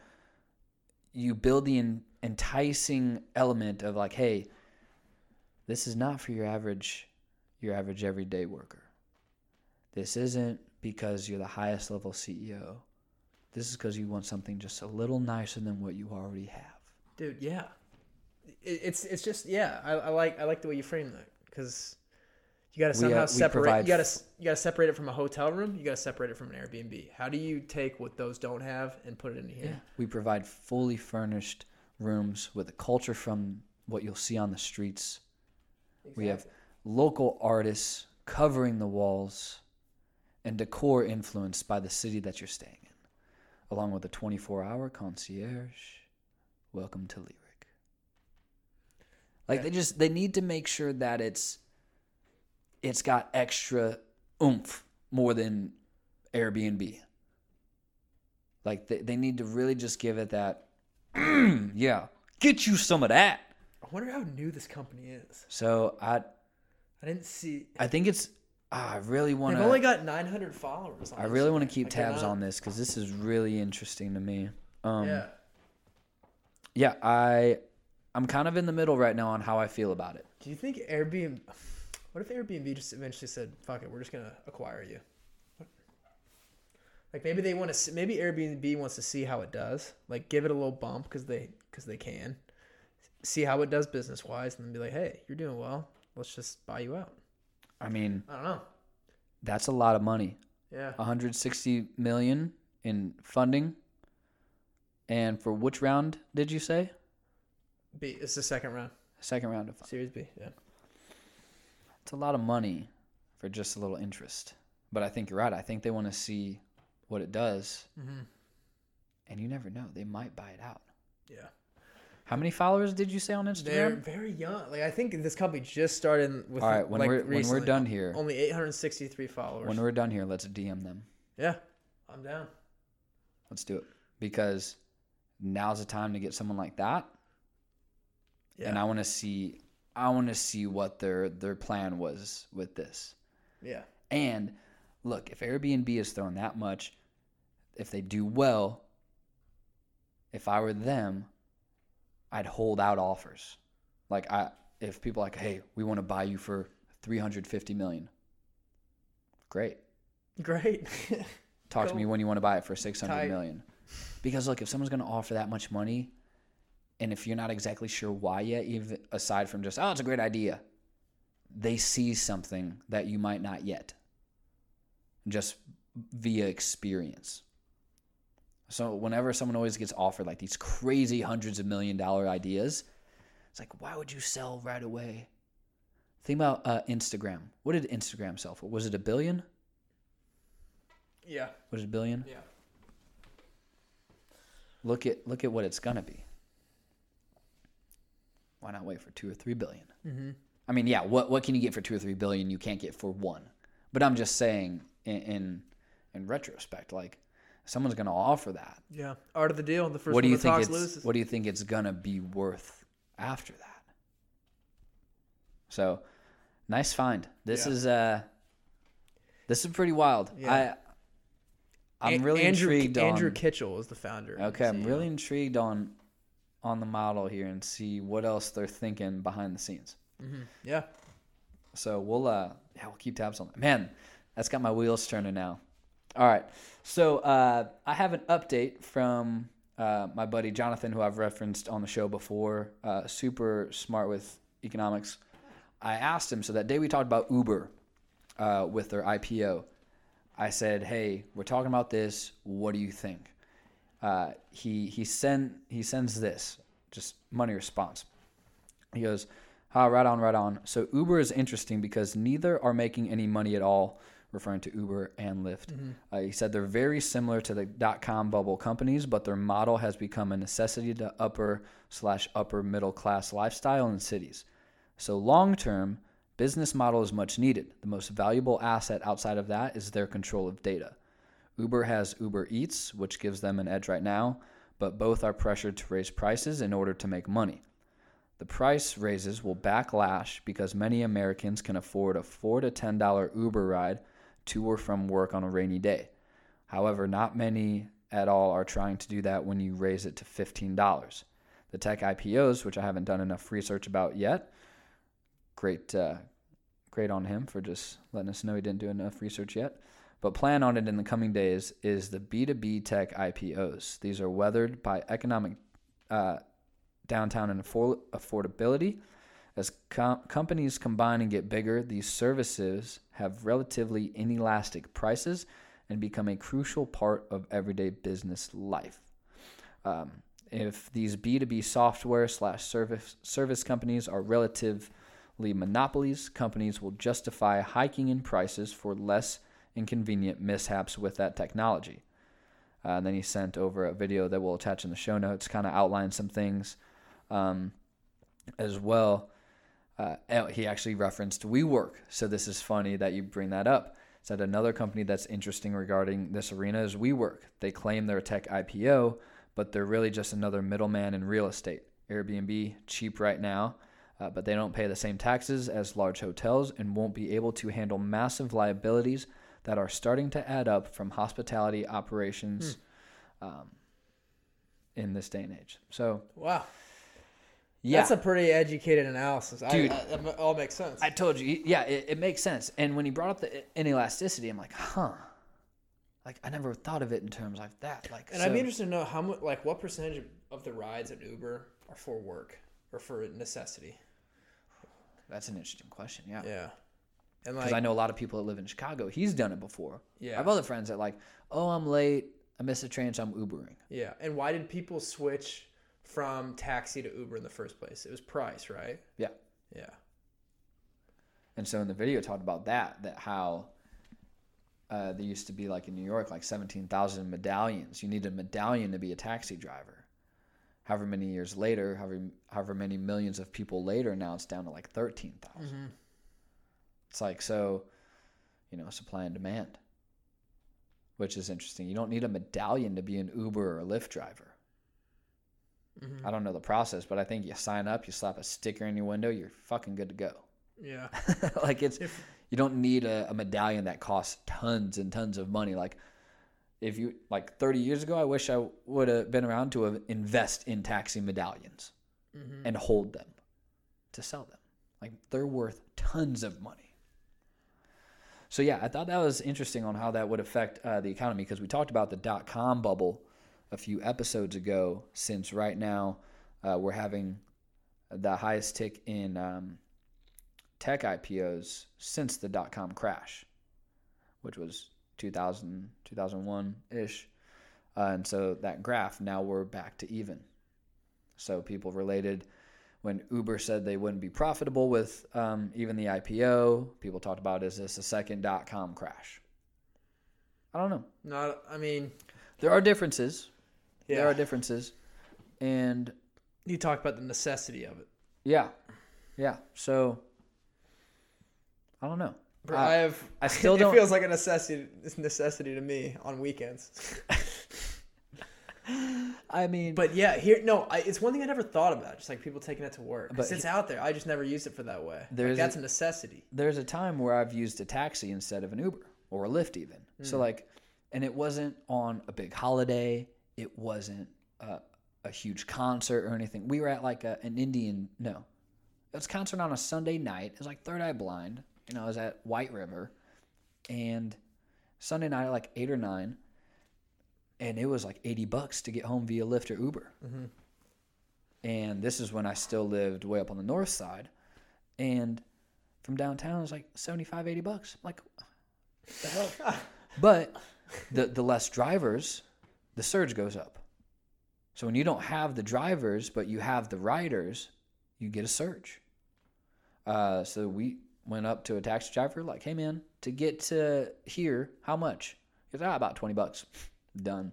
you build the en- enticing element of like, hey, this is not for your average your average everyday worker. This isn't because you're the highest level CEO. This is because you want something just a little nicer than what you already have. Dude, yeah. It's it's just yeah. I, I like I like the way you frame that because you got to We, uh, somehow we separate. provide You got to you got to separate it from a hotel room. You got to separate it from an Airbnb. How do you take what those don't have and put it into here? We provide fully furnished rooms with a culture from what you'll see on the streets. We have local artists covering the walls and decor influenced by the city that you're staying in, along with a 24 hour concierge. Welcome to Lyric. Like Yeah. they just they need to make sure that it's it's got extra oomph more than Airbnb. Like they, they need to really just give it that yeah, get you some of that. I wonder how new this company is. So I I didn't see. I think it's. ah, I really want They've only to. got 900 followers. I really want to keep tabs on this because this is really interesting to me. Um, yeah. yeah. I, I'm kind of in the middle right now on how I feel about it. Do you think Airbnb? What if Airbnb just eventually said, "Fuck it, we're just gonna acquire you"? Like maybe they want to. Maybe Airbnb wants to see how it does. Like give it a little bump because they because they can see how it does business wise, and then be like, "Hey, you're doing well. Let's just buy you out." I mean, I don't know. that's a lot of money. Yeah. 160 million in funding. And for which round did you say? B. It's the second round. Second round of funding. Series B. Yeah. It's a lot of money for just a little interest. But I think you're right. I think they want to see what it does. Mm-hmm. And you never know. They might buy it out. Yeah. How many followers did you say on Instagram? They're very young. Like I think this company just started with. All right, when like, we're when we're done here, Only 863 followers. when we're done here, let's DM them. yeah. I'm down. Let's do it because now's the time to get someone like that, Yeah. and I want to see I want to see what their their plan was with this. yeah. And look, if Airbnb is throwing that much, if they do well, if I were them, I'd hold out offers. Like I if people are like, "Hey, we want to buy you for 350 million." Great. Great. Talk to me when you want to buy it for six hundred million. Because look, if someone's going to offer that much money, and if you're not exactly sure why yet, even aside from just oh, it's a great idea, they see something that you might not yet, just via experience. So whenever someone always gets offered like these crazy hundreds of million dollar ideas, it's like, why would you sell right away? Think about uh, Instagram. What did Instagram sell for? Was it a billion? yeah. Was it a billion? Yeah. Look at look at what it's gonna be. Why not wait for two or three billion? Mm-hmm. I mean, yeah, what what can you get for two or three billion? You can't get for one. But I'm just saying, in in, in retrospect, like someone's going to offer that. Yeah, art of the deal. In the first What do you think it's loses. What do you think it's going to be worth after that? So, nice find. This Yeah. is uh, this is pretty wild. Yeah. I I'm really Andrew, intrigued Andrew on. Kitchell is the founder. Okay, I'm really intrigued on on the model here and see what else they're thinking behind the scenes. Yeah. So we'll uh yeah we'll keep tabs on that. Man, that's got my wheels turning now. All right, so uh, I have an update from uh, my buddy Jonathan, who I've referenced on the show before. Uh, super smart with economics. I asked him so that day we talked about Uber uh, with their IPO. I said, "Hey, we're talking about this. What do you think?" Uh, he he send he sends this just money response. He goes, ah, right on, right on. So Uber is interesting because neither are making any money at all, referring to Uber and Lyft. Uh, he said they're very similar to the dot com bubble companies, but their model has become a necessity to upper slash upper middle class lifestyle in cities. So long term, business model is much needed. The most valuable asset outside of that is their control of data. Uber has Uber Eats, which gives them an edge right now, but both are pressured to raise prices in order to make money. The price raises will backlash because many Americans can afford a four to ten dollar Uber ride to or from work on a rainy day. However, not many at all are trying to do that when you raise it to fifteen dollars. The tech IPOs, which I haven't done enough research about yet, great, uh, great on him for just letting us know he didn't do enough research yet. But plan on it in the coming days is the B2B tech IPOs. These are weathered by economic uh, downtown and affor- affordability. As com- companies combine and get bigger, these services have relatively inelastic prices and become a crucial part of everyday business life. Um, if these B2B software slash service service companies are relatively monopolies, companies will justify hiking in prices for less inconvenient mishaps with that technology. Uh, and then he sent over a video that we'll attach in the show notes, kind of outline some things um, as well. Uh, he actually referenced WeWork, so this is funny that you bring that up. Said another company that's interesting regarding this arena is WeWork. They claim they're a tech IPO, but they're really just another middleman in real estate. Airbnb cheap right now, uh, but they don't pay the same taxes as large hotels and won't be able to handle massive liabilities that are starting to add up from hospitality operations um, in this day and age. So, Wow. yeah, That's a pretty educated analysis. Dude. I, I, that all makes sense. I told you, yeah, it, it makes sense. And when he brought up the inelasticity, I'm like, huh. Like I never thought of it in terms like that. Like, and so- I'd be interested to know how much, like, what percentage of the rides at Uber are for work or for necessity. that's an interesting question. Yeah, Yeah. And because like, I know a lot of people that live in Chicago. He's done it before. Yeah. I have other friends that like, oh, I'm late. I missed a train, so I'm Ubering. yeah. And why did people switch from taxi to Uber in the first place? It was price, right? Yeah. Yeah. And so in the video, talked about that, that how uh, there used to be like in New York, like 17,000 medallions. You need a medallion to be a taxi driver. However many years later, however, however many millions of people later, now it's down to like 13,000. It's like, so, you know, supply and demand, which is interesting. You don't need a medallion to be an Uber or a Lyft driver. Mm-hmm. I don't know the process, but I think you sign up, you slap a sticker in your window, you're fucking good to go. Yeah. like it's you don't need a, a medallion that costs tons and tons of money like if you like 30 years ago i wish i would have been around to have invest in taxi medallions mm-hmm. and hold them to sell them like they're worth tons of money so yeah i thought that was interesting on how that would affect uh, the economy because we talked about the dot-com bubble a few episodes ago since right now uh, we're having the highest tick in um, tech IPOs since the dot com crash, which was 2000, 2001 ish. Uh, and so that graph, now we're back to even. So people related when Uber said they wouldn't be profitable with um, even the IPO, people talked about is this a second dot com crash? I don't know. Not, I mean, There are differences. yeah. There are differences. And you talk about the necessity of it. Yeah, yeah. So I don't know. Bro, Uh, I have. I still it don't- It feels like a necessity. It's necessity to me on weekends. I mean, But yeah, here no, I, it's one thing I never thought about. Just like people taking it to work, But it's out there. I just never used it for that way. There's Like, that's a- a necessity. there's a time where I've used a taxi instead of an Uber or a Lyft even. So mm. like, and it wasn't on a big holiday. It wasn't a, a huge concert or anything. We were at like a, an Indian no, it was concert on a Sunday night. It was like Third Eye Blind. You know, it was at White River, and Sunday night at like eight or nine, and it was like eighty bucks to get home via Lyft or Uber. And this is when I still lived way up on the north side, and from downtown it was like 75 80 bucks. I'm like the hell? But the the less drivers the surge goes up. So when you don't have the drivers but you have the riders you get a surge. Uh, so we went up to a taxi driver like hey man to get to here how much? He goes ah, about 20 bucks done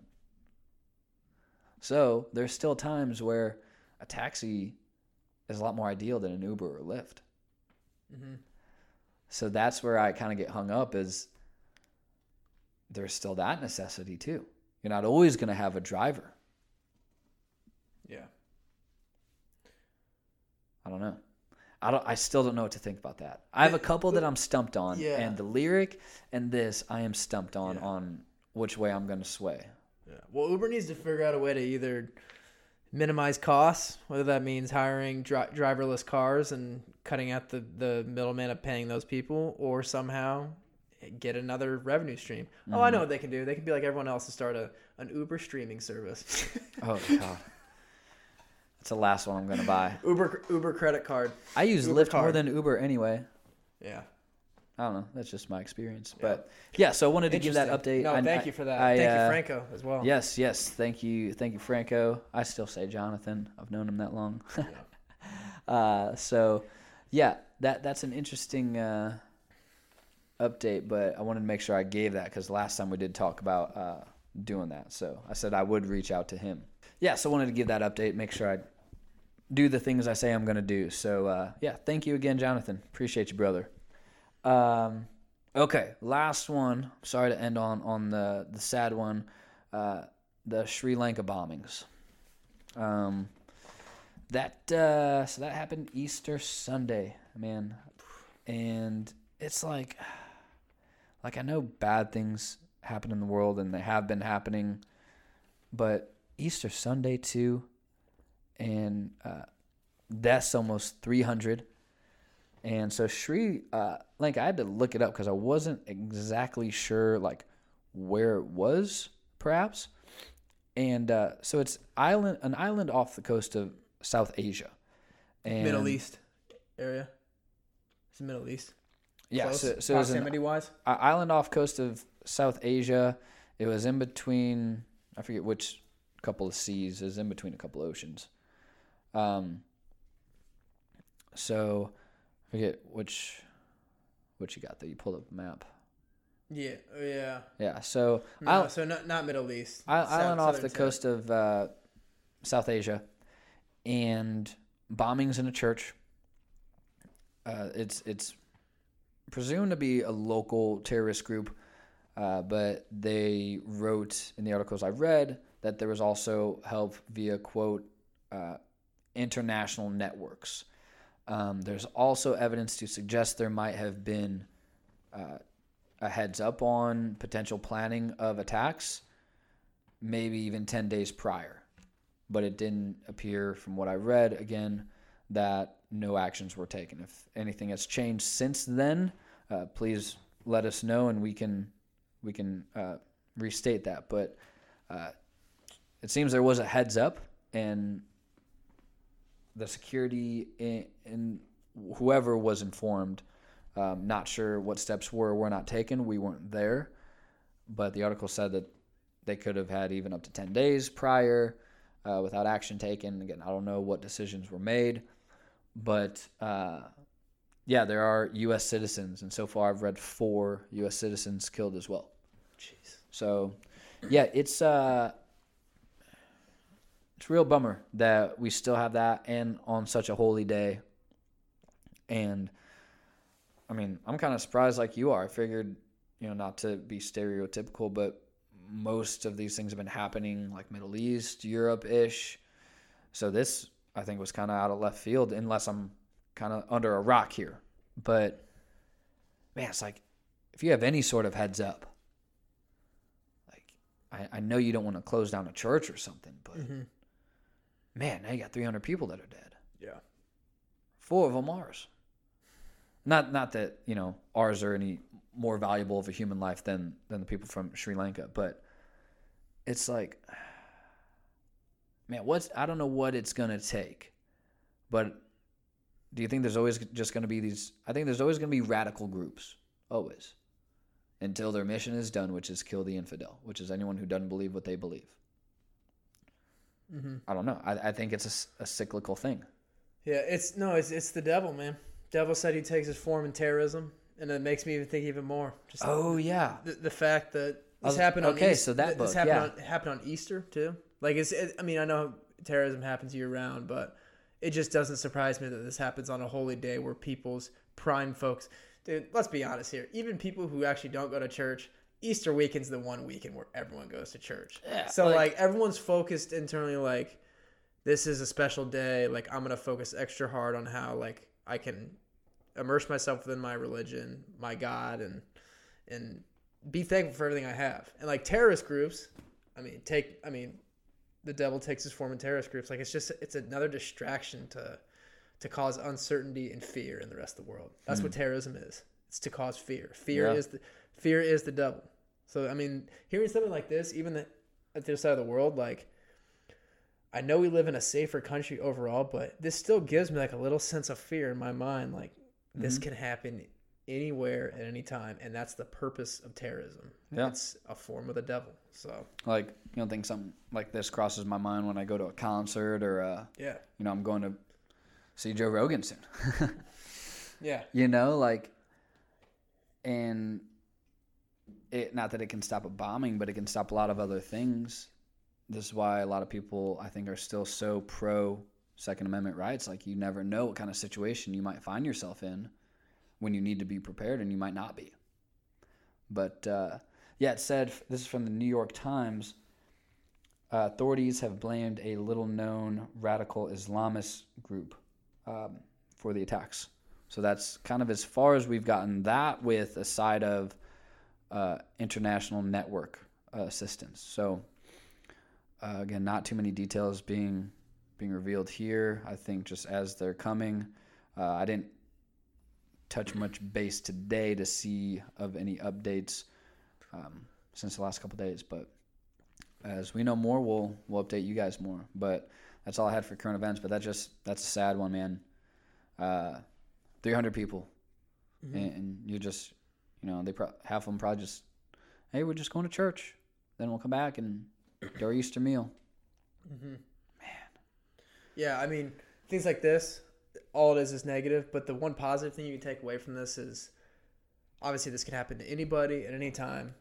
so there's still times where a taxi is a lot more ideal than an uber or lyft mm-hmm. so that's where I kind of get hung up is there's still that necessity too. You're not always going to have a driver. Yeah. I don't know. I don't I still don't know what to think about that. I have a couple that I'm stumped on Yeah. and the lyric and this I am stumped on Yeah. on which way I'm going to sway. Yeah. Well, Uber needs to figure out a way to either minimize costs, whether that means hiring dri- driverless cars and cutting out the, the middleman of paying those people, or somehow get another revenue stream. Oh, I know mm-hmm. what they can do. They can be like everyone else and start a an Uber streaming service. Oh god. That's the last one I'm going to buy. Uber Uber credit card. I use Uber Lyft more than Uber anyway. Yeah. I don't know. That's just my experience. But yeah, so I wanted to give that update. No, I- thank you for that. I, thank uh, you, Franco, as well. Yes, yes. Thank you, thank you, Franco. I still say Jonathan. I've known him that long. uh, so, yeah, that that's an interesting uh, update. But I wanted to make sure I gave that because last time we did talk about uh, doing that. So I said I would reach out to him. Yeah, so I wanted to give that update. Make sure I do the things I say I'm going to do. So uh, yeah, thank you again, Jonathan. Appreciate you, brother. Um, okay, last one. Sorry to end on on the the sad one. Uh, the Sri Lanka bombings. Um, that uh, so that happened Easter Sunday, man, and it's like, like I know bad things happen in the world and they have been happening, but Easter Sunday too, and uh, that's almost three hundred. And so Sri uh, Lanka, I had to look it up because I wasn't exactly sure like where it was, perhaps. And uh, so it's island, an island off the coast of South Asia, and Middle East area. It's the Middle East. Yeah, Close, so, so proximity wise. island off coast of South Asia. It was in between. I forget which couple of seas. is in between a couple oceans. Um. So, forget which, which you got there. You pulled up a map. Yeah, yeah. Yeah. So No, isle- so not not Middle East. I- South- island off the tip. coast of uh, South Asia, and bombings in a church. Uh, it's it's presumed to be a local terrorist group, uh, but they wrote in the articles I read that there was also help via quote uh, international networks. Um, there's also evidence to suggest there might have been uh, a heads up on potential planning of attacks, maybe even 10 days prior. But it didn't appear, from what I read, again, that no actions were taken. If anything has changed since then, uh, please let us know and we can we can uh, restate that. But uh, it seems there was a heads up, and the security in whoever was informed. Um, not sure what steps were or were not taken. We weren't there, but the article said that they could have had even up to ten days prior uh, without action taken. Again, I don't know what decisions were made, but uh, yeah, there are U.S. citizens, and so far I've read four U.S. citizens killed as well. Jeez. So, yeah, it's uh, it's real bummer that we still have that and on such a holy day. And I mean, I'm kind of surprised like you are. I figured, you know, not to be stereotypical, but most of these things have been happening like Middle East, Europe ish. So this, I think, was kind of out of left field, unless I'm kind of under a rock here. But man, it's like if you have any sort of heads up, like I, I know you don't want to close down a church or something, but mm-hmm. Man, now you got 300 people that are dead. Yeah. Four of them ours. Not not that you know ours are any more valuable of a human life than than the people from Sri Lanka, but it's like, man, what's I don't know what it's gonna take, but do you think there's always just gonna be these? I think there's always gonna be radical groups, always, until their mission is done, which is kill the infidel, which is anyone who doesn't believe what they believe. Mm-hmm. I don't know. I, I think it's a cyclical thing. Yeah, it's no, it's it's the devil, man. Devil said he takes his form in terrorism, and it makes me even think even more. Just Oh yeah, the, the fact that this happened on okay, Eas- so that this book, happened yeah. on happened on Easter too. Like it's, it, I mean, I know terrorism happens year round, but it just doesn't surprise me that this happens on a holy day where people's prime folks. Dude, let's be honest here. Even people who actually don't go to church, Easter weekend's the one weekend where everyone goes to church. Yeah, so like- like everyone's focused internally, like this is a special day. Like I'm gonna focus extra hard on how like I can immerse myself within my religion, my God, and and be thankful for everything I have. And like terrorist groups, I mean, take I mean, the devil takes his form in terrorist groups. Like it's just it's another distraction to to cause uncertainty and fear in the rest of the world. That's hmm. what terrorism is. It's to cause fear. Fear Yeah. is the fear is the devil. So I mean, hearing something like this, even the, at the other side of the world, like I know we live in a safer country overall, but this still gives me like a little sense of fear in my mind. Like this Mm-hmm. can happen anywhere at any time, and that's the purpose of terrorism. Yeah. It's a form of the devil. So like you don't think something like this crosses my mind when I go to a concert or uh, yeah, you know I'm going to see Joe Rogan soon. yeah, you know, like, and it not that it can stop a bombing, but it can stop a lot of other things. This is why a lot of people I think are still so pro Second Amendment rights. Like you never know what kind of situation you might find yourself in when you need to be prepared, and you might not be. But uh, yeah, it said this is from the New York Times. Uh, authorities have blamed a little-known radical Islamist group um, for the attacks. So that's kind of as far as we've gotten that with a side of uh, international network uh, assistance. So uh, again, not too many details being being revealed here. I think just as they're coming, uh, I didn't touch much base today to see of any updates um, since the last couple days, but as we know more, we'll we'll update you guys more. But that's all I had for current events. But that just that's a sad one, man. Uh, 300 people, and, and you just, you know, they pro- half of them probably just, hey, we're just going to church, then we'll come back and do our Easter meal. Man. Yeah. I mean, things like this, all it is is negative. But the one positive thing you can take away from this is, obviously, this can happen to anybody at any time.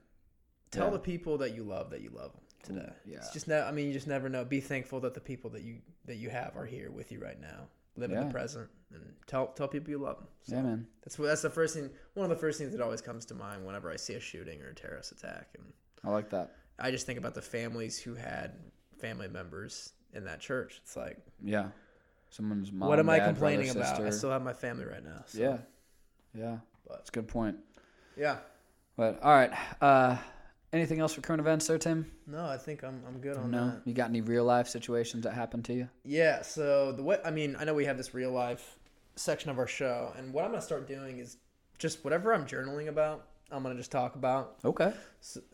Tell Yeah. the people that you love that you love them today. yeah. It's just no. I mean, you just never know. Be thankful that the people that you that you have are here with you right now. Live in the present and tell tell people you love them. So Yeah, man. that's that's the first thing. One of the first things that always comes to mind whenever I see a shooting or a terrorist attack, and I like that. I just think about the families who had family members in that church. It's like, Yeah. Someone's mom. what am I dad, complaining brother, about? I still have my family right now. So, Yeah. Yeah. But- That's a good point. yeah. But all right. Uh, anything else for current events there, Tim? No, I think I'm I'm good on No. that. You got any real life situations that happened to you? Yeah. So the way I mean, I know we have this real life section of our show, and what I'm gonna start doing is just whatever I'm journaling about, I'm gonna just talk about Okay.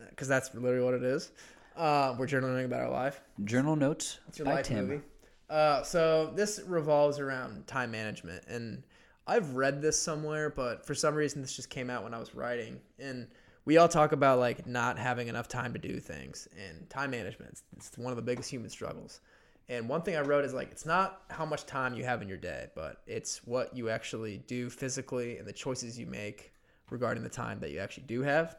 because that's literally what it is. Uh, we're journaling about our life. Journal notes It's your by life Tim. movie. Uh, so this revolves around time management, and I've read this somewhere, but for some reason this just came out when I was writing. And we all talk about like not having enough time to do things, and time management. It's, one of the biggest human struggles. And one thing I wrote is like it's not how much time you have in your day, but it's what you actually do physically and the choices you make regarding the time that you actually do have.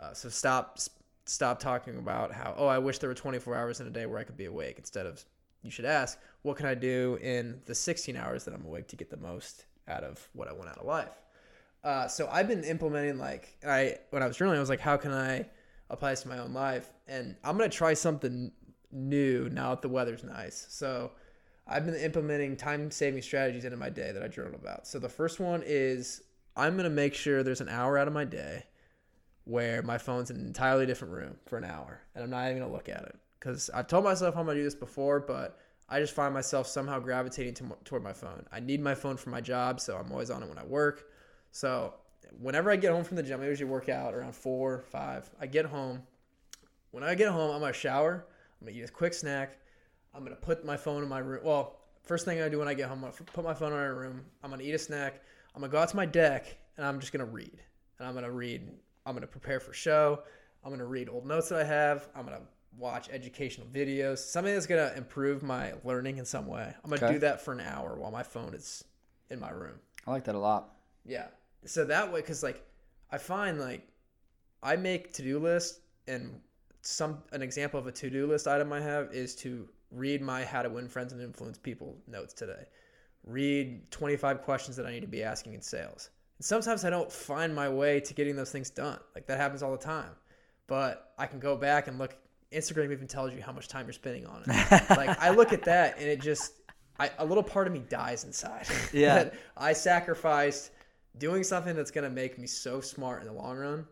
Uh, so stop stop talking about how oh I wish there were 24 hours in a day where I could be awake instead of you should ask, what can I do in the 16 hours that I'm awake to get the most out of what I want out of life? Uh, so I've been implementing like I when I was journaling, I was like, how can I apply this to my own life? And I'm gonna try something new now that the weather's nice. So I've been implementing time saving strategies into my day that I journal about. So the first one is I'm gonna make sure there's an hour out of my day where my phone's in an entirely different room for an hour, and I'm not even gonna look at it because I've told myself I'm gonna do this before, but I just find myself somehow gravitating to, toward my phone. I need my phone for my job, so I'm always on it when I work. So whenever I get home from the gym, I usually work out around four, five. I get home. When I get home, I'm gonna shower. I'm gonna eat a quick snack. I'm gonna put my phone in my room. Well, first thing I do when I get home, I'm gonna put my phone in my room. I'm gonna eat a snack. I'm gonna go out to my deck and I'm just gonna read. And I'm gonna read. I'm gonna prepare for show. I'm gonna read old notes that I have. I'm gonna watch educational videos, something that's gonna improve my learning in some way. I'm gonna Okay. do that for an hour while my phone is in my room. I like that a lot. Yeah. So that way, because like I find like I make to do lists, and some an example of a to do list item I have is to read my How to Win Friends and Influence People notes today. Read 25 questions that I need to be asking in sales. And sometimes I don't find my way to getting those things done. Like that happens all the time. But I can go back and look. Instagram even tells you how much time you're spending on it. like I look at that and it just, I, a little part of me dies inside. Yeah. I sacrificed doing something that's going to make me so smart in the long run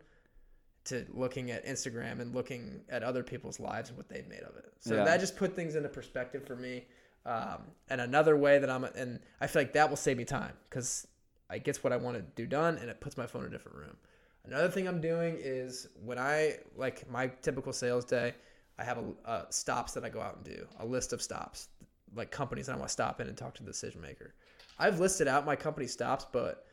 to looking at Instagram and looking at other people's lives and what they've made of it. So Yeah. that just put things into perspective for me. Um, and another way that I'm, and I feel like that will save me time because I gets what I want to do done and it puts my phone in a different room. Another thing I'm doing is when I like my typical sales day, I have a uh, stops that I go out and do a list of stops, like companies that I want to stop in and talk to the decision maker. I've listed out my company stops, but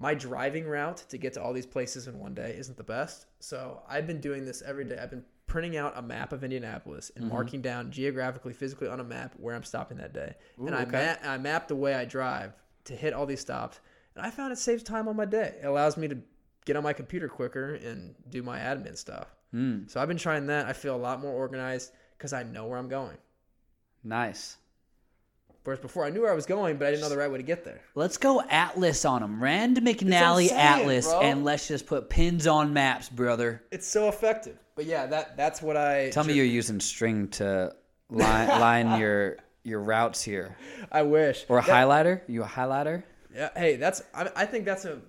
my driving route to get to all these places in one day isn't the best. So I've been doing this every day. I've been printing out a map of Indianapolis and marking down geographically, physically on a map where I'm stopping that day. and I, okay. ma- I map the way I drive to hit all these stops. And I found it saves time on my day. It allows me to get on my computer quicker and do my admin stuff. Mm, So I've been trying that. I feel a lot more organized because I know where I'm going. nice. Whereas before I knew where I was going, but I didn't know the right way to get there. Let's go Atlas on them. Rand McNally saying, Atlas, bro. and let's just put pins on maps, brother. It's so effective. But yeah, that that's what I Tell me you're using string to line, line your your routes here, I wish. or a That- highlighter. You a highlighter? Yeah, hey, that's I, I think that's a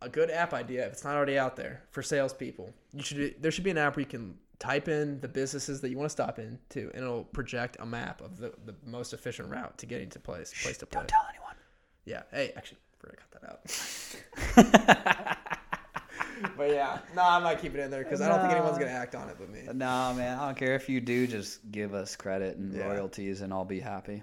a good app idea if it's not already out there for salespeople. You should there should be an app where you can type in the businesses that you want to stop into, and it'll project a map of the, the most efficient route to getting to place place to place. Don't tell anyone. Yeah. Hey, actually, we're gonna cut that out. but yeah, no, I might keep it in there because I don't think anyone's gonna act on it but me. No, man, I don't care if you do. Just give us credit and Yeah. royalties, and I'll be happy.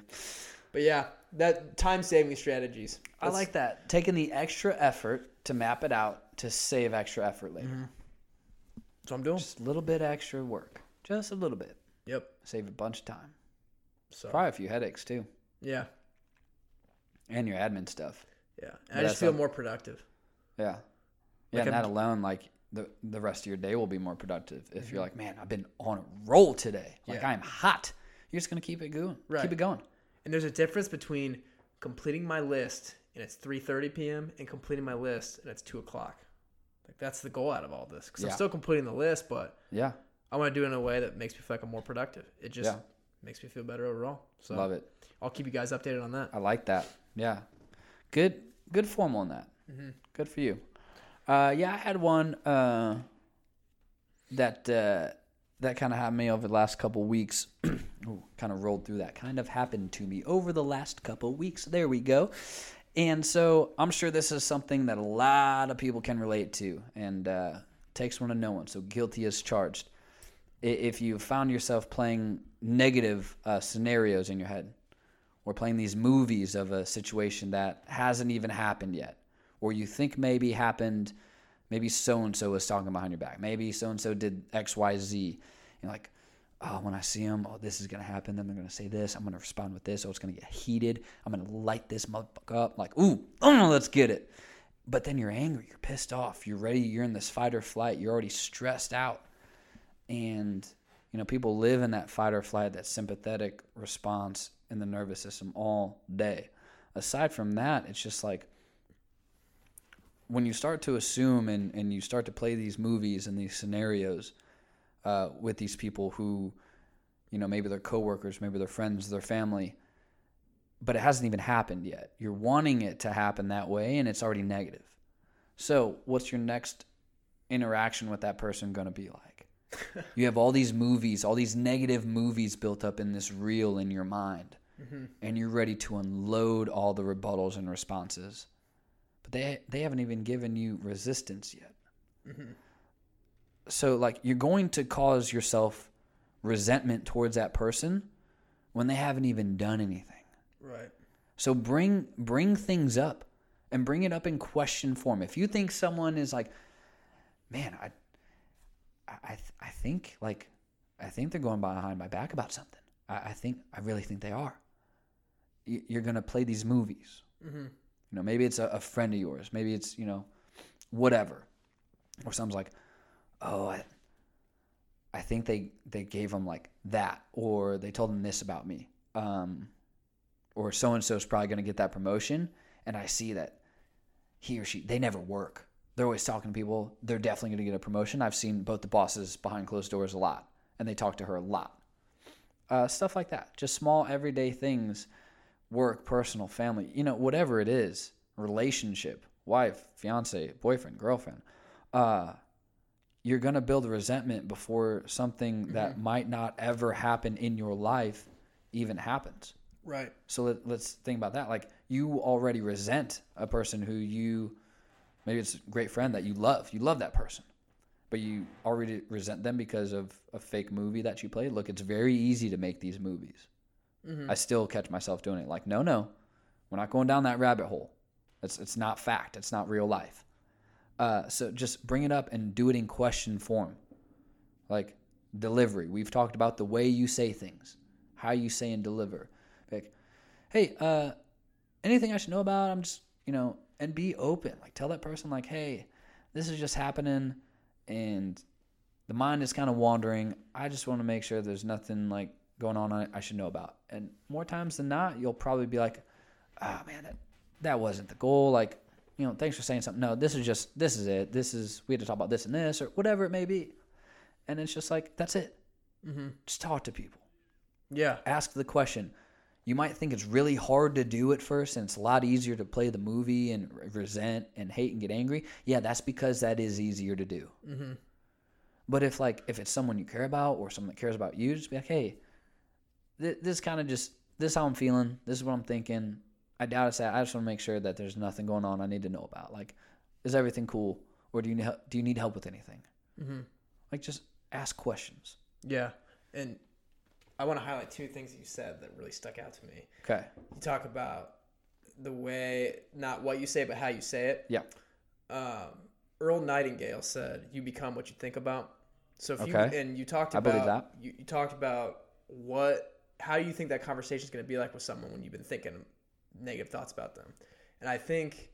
But yeah, that time saving strategies. I like that. Taking the extra effort to map it out to save extra effort later. That's what I'm doing. Just a little bit extra work. Just a little bit. Yep. Save a bunch of time. So Probably a few headaches too. yeah, And your admin stuff. yeah. And I just feel a- more productive. Yeah. Yeah, Like and I'm- that alone, like the the rest of your day will be more productive if you're like, man, I've been on a roll today. Like Mm-hmm. Yeah. I'm hot. You're just gonna keep it going. Right. Keep it going. And there's a difference between completing my list and it's 3:30 p.m. and completing my list and it's two o'clock. Like that's the goal out of all this because Yeah. I'm still completing the list, but Yeah. I want to do it in a way that makes me feel like I'm more productive. It just Yeah. makes me feel better overall. So Love it. I'll keep you guys updated on that. I like that. Yeah. Good good form on that. Mm-hmm. Good for you. Uh, yeah, I had one uh, that uh, that kind of happened me over the last couple weeks. kind of rolled through that. Kind of happened to me over the last couple weeks. There we go. And so I'm sure this is something that a lot of people can relate to, and uh, takes one to know one. So guilty as charged. If you found yourself playing negative uh, scenarios in your head, or playing these movies of a situation that hasn't even happened yet, or you think maybe happened, maybe so and so was talking behind your back, maybe so and so did X, Y, Z. You're like, oh, when I see them, oh, this is gonna happen. Then they're gonna say this. I'm gonna respond with this. Oh, it's gonna get heated. I'm gonna light this motherfucker up. Like, ooh, oh, let's get it. But then you're angry. You're pissed off. You're ready. You're in this fight or flight. You're already stressed out, and You know, people live in that fight or flight, that sympathetic response in the nervous system all day. Aside from that, it's just like when you start to assume and, and you start to play these movies and these scenarios uh, with these people who, you know, maybe they're coworkers, maybe they're friends, their family, but it hasn't even happened yet. You're wanting it to happen that way, and it's already negative. So, what's your next interaction with that person going to be like? you have all these movies, all these negative movies built up in this reel in your mind, mm-hmm. and you're ready to unload all the rebuttals and responses but they they haven't even given you resistance yet. Mm-hmm. So like you're going to cause yourself resentment towards that person when they haven't even done anything. Right. So bring bring things up and bring it up in question form. If you think someone is like, man, I I I think like I think they're going behind my back about something. I, I think I really think they are. You're gonna play these movies. Mm-hmm. You know, maybe it's a, a friend of yours. Maybe it's, you know, whatever. Or someone's like, oh, I, I think they, they gave him like that, or they told him this about me. Um, or so and so is probably going to get that promotion. And I see that he or she, they never work. They're always talking to people. They're definitely going to get a promotion. I've seen both the bosses behind closed doors a lot, and they talk to her a lot. Uh, stuff like that. Just small everyday things work, personal, family, you know, whatever it is, relationship, wife, fiance, boyfriend, girlfriend, uh, you're going to build resentment before something mm-hmm. that might not ever happen in your life even happens. Right. So let, us think about that. Like you already resent a person who you, maybe it's a great friend that you love. You love that person, but you already resent them because of a fake movie that you played. Look, it's very easy to make these movies. Mm-hmm. I still catch myself doing it. Like, no, no, we're not going down that rabbit hole. It's it's not fact. It's not real life. Uh, so just bring it up and do it in question form, like delivery. We've talked about the way you say things, how you say and deliver. Like, hey, uh, anything I should know about? I'm just you know, and be open. Like, tell that person like, hey, this is just happening, and the mind is kind of wandering. I just want to make sure there's nothing like going on I should know about. And more times than not, you'll probably be like, oh man, that, that wasn't the goal. Like, you know, thanks for saying something. No, this is just, this is it. This is, we had to talk about this and this or whatever it may be. And it's just like, that's it. Mm-hmm. Just talk to people. Yeah. Ask the question. You might think it's really hard to do at first and it's a lot easier to play the movie and resent and hate and get angry. Yeah, that's because that is easier to do. Mm-hmm. But if like if it's someone you care about or someone that cares about you, just be like, hey, this kind of just this is how I'm feeling. This is what I'm thinking. I doubt it's that. I just want to make sure that there's nothing going on I need to know about. Like, is everything cool, or do you need help, do you need help with anything? Mm-hmm. Like, just ask questions. Yeah, and I want to highlight two things that you said that really stuck out to me. Okay. You talk about the way, not what you say, but how you say it. Yeah. Um, Earl Nightingale said, "You become what you think about." So if okay. you and you talked about, I believe that. You, you talked about what how do you think that conversation is going to be like with someone when you've been thinking negative thoughts about them? And I think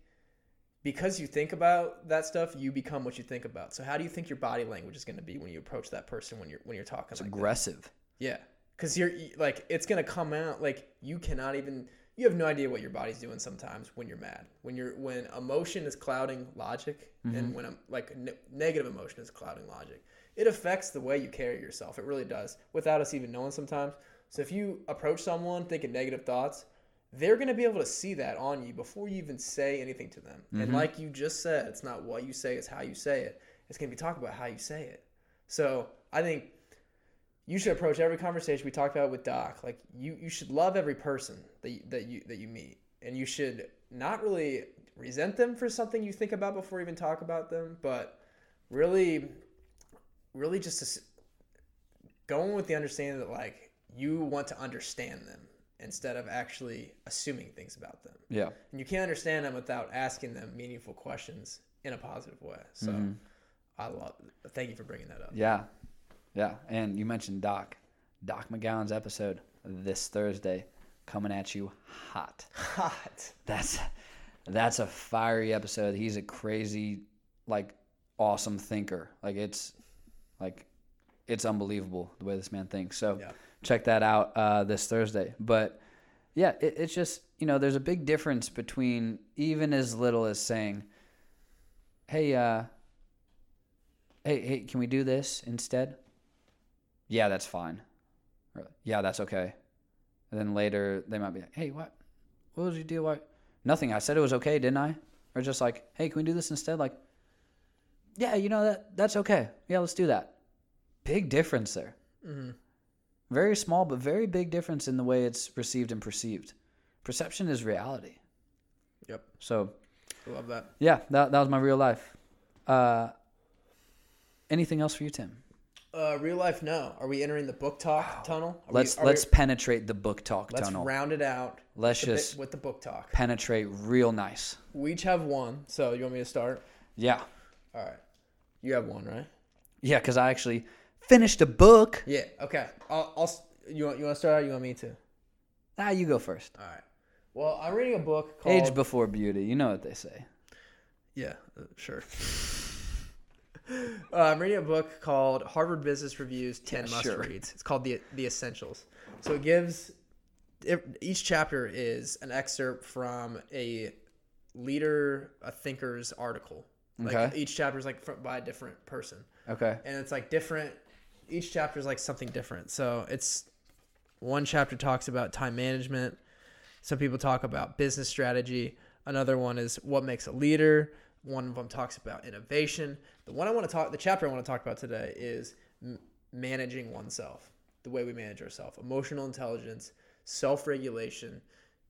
because you think about that stuff, you become what you think about. So how do you think your body language is going to be when you approach that person when you're when you're talking? It's like aggressive. That? Yeah, because you're like it's going to come out like you cannot even you have no idea what your body's doing sometimes when you're mad when you're when emotion is clouding logic mm-hmm. and when I'm like ne- negative emotion is clouding logic it affects the way you carry yourself it really does without us even knowing sometimes so if you approach someone thinking negative thoughts, they're going to be able to see that on you before you even say anything to them. Mm-hmm. And like you just said, it's not what you say, it's how you say it. It's going to be talking about how you say it. So I think you should approach every conversation we talked about with Doc. Like you, you should love every person that you, that you that you meet, and you should not really resent them for something you think about before you even talk about them, but really, really just going with the understanding that like you want to understand them instead of actually assuming things about them. Yeah. And you can't understand them without asking them meaningful questions in a positive way. So mm-hmm. I love thank you for bringing that up. Yeah. Yeah. And you mentioned Doc. Doc McGowan's episode this Thursday coming at you hot. Hot. That's that's a fiery episode. He's a crazy like awesome thinker. Like it's like it's unbelievable the way this man thinks. So Yeah. Check that out uh, this Thursday. But yeah, it, it's just you know there's a big difference between even as little as saying, "Hey, uh, hey, hey, can we do this instead?" Yeah, that's fine. Or, yeah, that's okay. And then later they might be like, "Hey, what? What was your deal? What? Nothing. I said it was okay, didn't I?" Or just like, "Hey, can we do this instead?" Like, yeah, you know that that's okay. Yeah, let's do that. Big difference there. Very small, but very big difference in the way it's received and perceived. Perception is reality. Yep. So, I love that. yeah, that, that was my real life. Uh, anything else for you, Tim? Uh, real life, no. Are we entering the book talk tunnel? Are Let's we, let's We, penetrate the book talk let's tunnel. round it out. Let's with just- bit- with the book talk. penetrate real nice. We each have one. So you want me to start? Yeah, All right. You have one, right? yeah, because I actually finished a book. Yeah. Okay. I'll. I'll you want you want to start? Or you want me to? Ah, you go first. All right. Well, I'm reading a book called. Age before beauty. You know what they say. Yeah, uh, sure. uh, I'm reading a book called Harvard Business Reviews 10 Yeah, Must sure. Reads. It's called the the Essentials. So it gives it, each chapter is an excerpt from a leader, a thinker's article. Like Okay. each chapter is like by a different person, Okay. and it's like different. Each chapter is like something different. So it's one chapter talks about time management. Some people talk about business strategy. Another one is what makes a leader. One of them talks about innovation. The one I want to talk, the chapter I want to talk about today is m- managing oneself, the way we manage ourselves, emotional intelligence, self-regulation.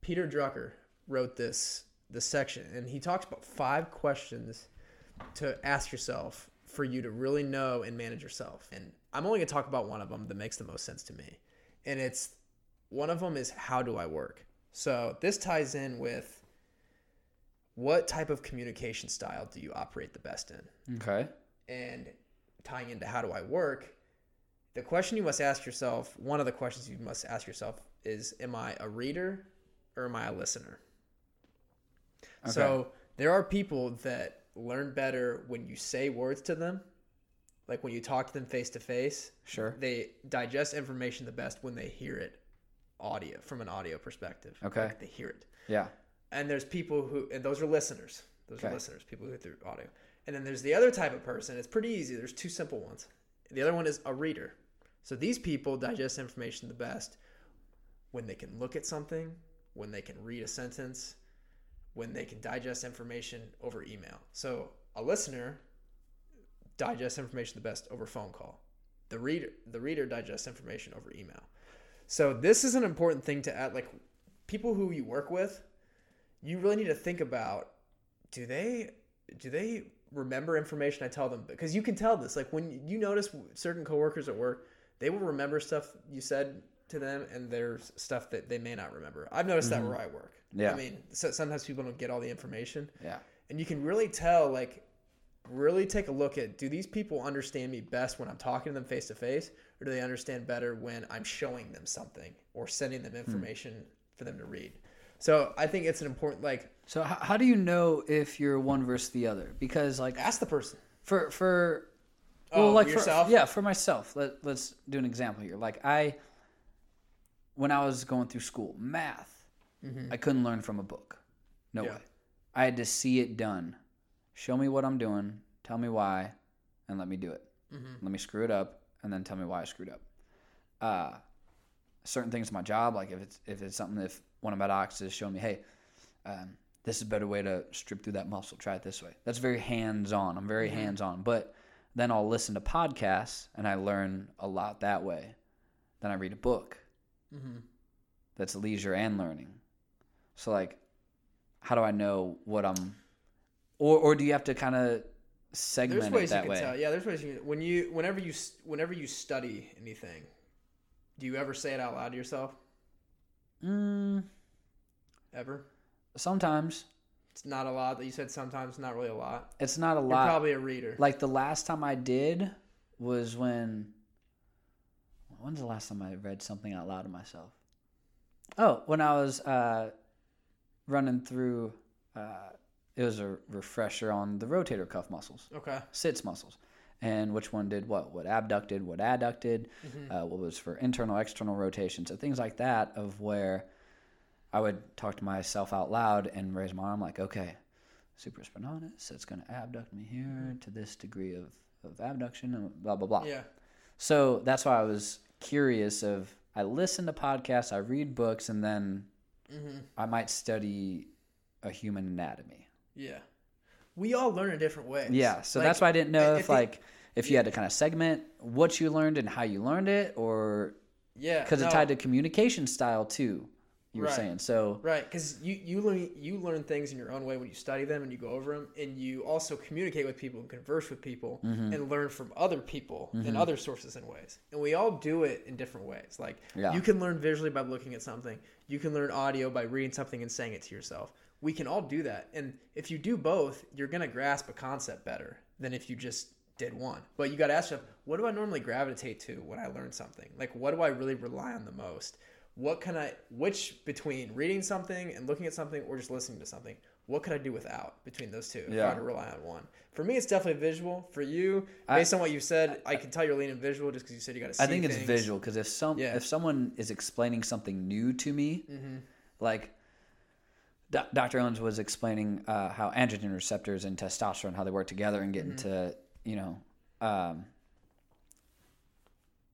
Peter Drucker wrote this this section, and he talks about five questions to ask yourself for you to really know and manage yourself. And I'm only going to talk about one of them that makes the most sense to me. And it's one of them is how do I work? So this ties in with what type of communication style do you operate the best in? Okay. And tying into how do I work, the question you must ask yourself, one of the questions you must ask yourself is am I a reader or am I a listener? Okay. So there are people that learn better when you say words to them, like when you talk to them face to face. Sure. They digest information the best when they hear it audio from an audio perspective. Okay. Like they hear it. Yeah. And there's people who and those are listeners. Those are listeners, people who through audio. And then there's the other type of person. It's pretty easy. There's two simple ones. The other one is a reader. So these people digest information the best when they can look at something, when they can read a sentence, when they can digest information over email. So a listener digests information the best over phone call. The reader the reader digests information over email. So this is an important thing to add like people who you work with, you really need to think about do they do they remember information I tell them because you can tell this like when you notice certain coworkers at work, they will remember stuff you said to them and there's stuff that they may not remember. I've noticed that mm-hmm. where I work. Yeah. I mean, so sometimes people don't get all the information Yeah. and you can really tell like really take a look at do these people understand me best when i'm talking to them face to face or do they understand better when i'm showing them something or sending them information for them to read so i think it's an important like So how, how do you know if you're one versus the other? Because like ask the person for for Oh, well, like yourself? For, yeah, for myself. Let let's do an example here. Like I, when I was going through school, math, I couldn't learn from a book. No Mm-hmm. Yeah. way. I had to see it done. Show me what I'm doing. Tell me why, and let me do it. Mm-hmm. Let me screw it up, and then tell me why I screwed up. Uh, certain things in my job, like if it's if it's something if one of my docs is showing me, hey, um, this is a better way to strip through that muscle. Try it this way. That's very hands on. I'm very hands on. But then I'll listen to podcasts and I learn a lot that way. Then I read a book that's leisure and learning. So like, how do I know what I'm, or or do you have to kind of segment there's it ways you that can way? tell yeah there's ways you can when you whenever you whenever you study anything do you ever say it out loud to yourself Mm, ever sometimes it's not a lot that you said sometimes not really a lot it's not a you're lot. probably a reader Like the last time I did was when. When's the last time I read something out loud to myself? Oh, when I was uh, running through. Uh, it was a refresher on the rotator cuff muscles, okay sits muscles, and which one did what, what abducted, what adducted, uh, what was for internal, external rotation. So things like that of where I would talk to myself out loud and raise my arm like, okay, supraspinatus, that's going to abduct me here to this degree of, of abduction and blah, blah, blah. Yeah. So that's why I was curious of I listen to podcasts, I read books, and then Mm-hmm. I might study a human anatomy. Yeah. We all learn in different ways. Yeah, so Like, that's why I didn't know I- I if think- like if you had to kind of segment what you learned and how you learned it, or Yeah. because no, it tied to communication style too. You were Right. saying so. Right, because you you learn you learn things in your own way when you study them and you go over them, and you also communicate with people and converse with people Mm-hmm. and learn from other people and other sources and ways. And we all do it in different ways. Like Yeah. you can learn visually by looking at something. You can learn audio by reading something and saying it to yourself. We can all do that, and if you do both, you're gonna grasp a concept better than if you just did one. But you got to ask yourself, what do I normally gravitate to when I learn something? Like, what do I really rely on the most? what can I which between reading something and looking at something or just listening to something, what could I do without between those two if I Yeah. had to rely on one? For me, it's definitely visual. For you, I- based on what you said, I can tell you're leaning visual just because you said you got to see I think it's visual because if some Yeah. if someone is explaining something new to me, Mm-hmm. like Dr. Owens was explaining uh, how androgen receptors and testosterone how they work together and get Mm-hmm. into you know, um,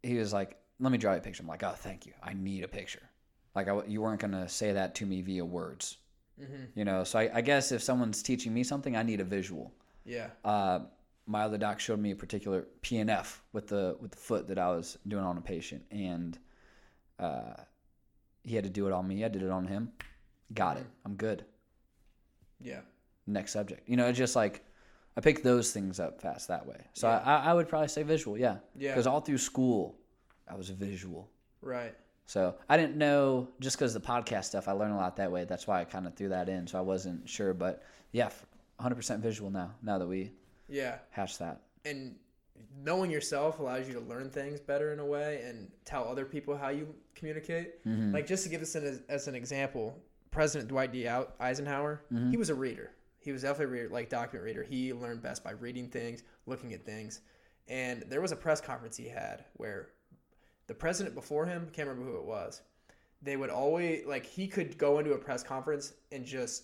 he was like, "Let me draw you a picture." I'm like, "Oh, thank you. I need a picture." Like I, you weren't gonna say that to me via words, Mm-hmm. you know. So I, I guess if someone's teaching me something, I need a visual Yeah. uh, my other doc showed me a particular PNF with the with the foot that I was doing on a patient, and uh, he had to do it on me. I did it on him. Got it. I'm good. Yeah. Next subject. You know, it's just like I picked those things up fast that way. So Yeah. I, I would probably say visual. Yeah. Yeah. Because all through school, I was visual. Right. So I didn't know just because the podcast stuff, I learned a lot that way. That's why I kind of threw that in. So I wasn't sure, but yeah, 100% visual now. Now that we Yeah. hashed that. And knowing yourself allows you to learn things better in a way and tell other people how you communicate. Mm-hmm. Like just to give this an, as an example, President Dwight D. Eisenhower, Mm-hmm. he was a reader. He was definitely a reader, like document reader. He learned best by reading things, looking at things. And there was a press conference he had where the president before him, can't remember who it was, they would always like he could go into a press conference and just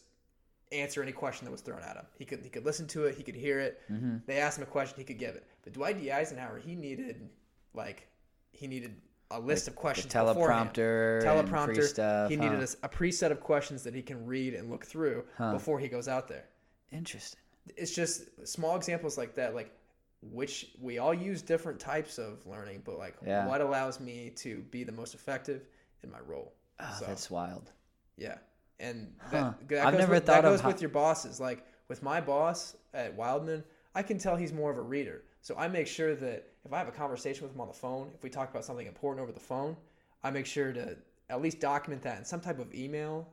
answer any question that was thrown at him. He could he could listen to it, he could hear it. Mm-hmm. They asked him a question, he could give it. But Dwight D. Eisenhower, he needed like he needed a list of questions. teleprompter, teleprompter. stuff. he huh? needed a, a preset of questions that he can read and look through Huh. before he goes out there. Interesting. It's just small examples like that, like which we all use different types of learning, but like Yeah. what allows me to be the most effective in my role. Oh, So, that's wild. yeah, and Huh. that, that I've goes never with, thought that goes how- with your bosses. Like with my boss at Wildman, I can tell he's more of a reader. So I make sure that if I have a conversation with him on the phone, if we talk about something important over the phone, I make sure to at least document that in some type of email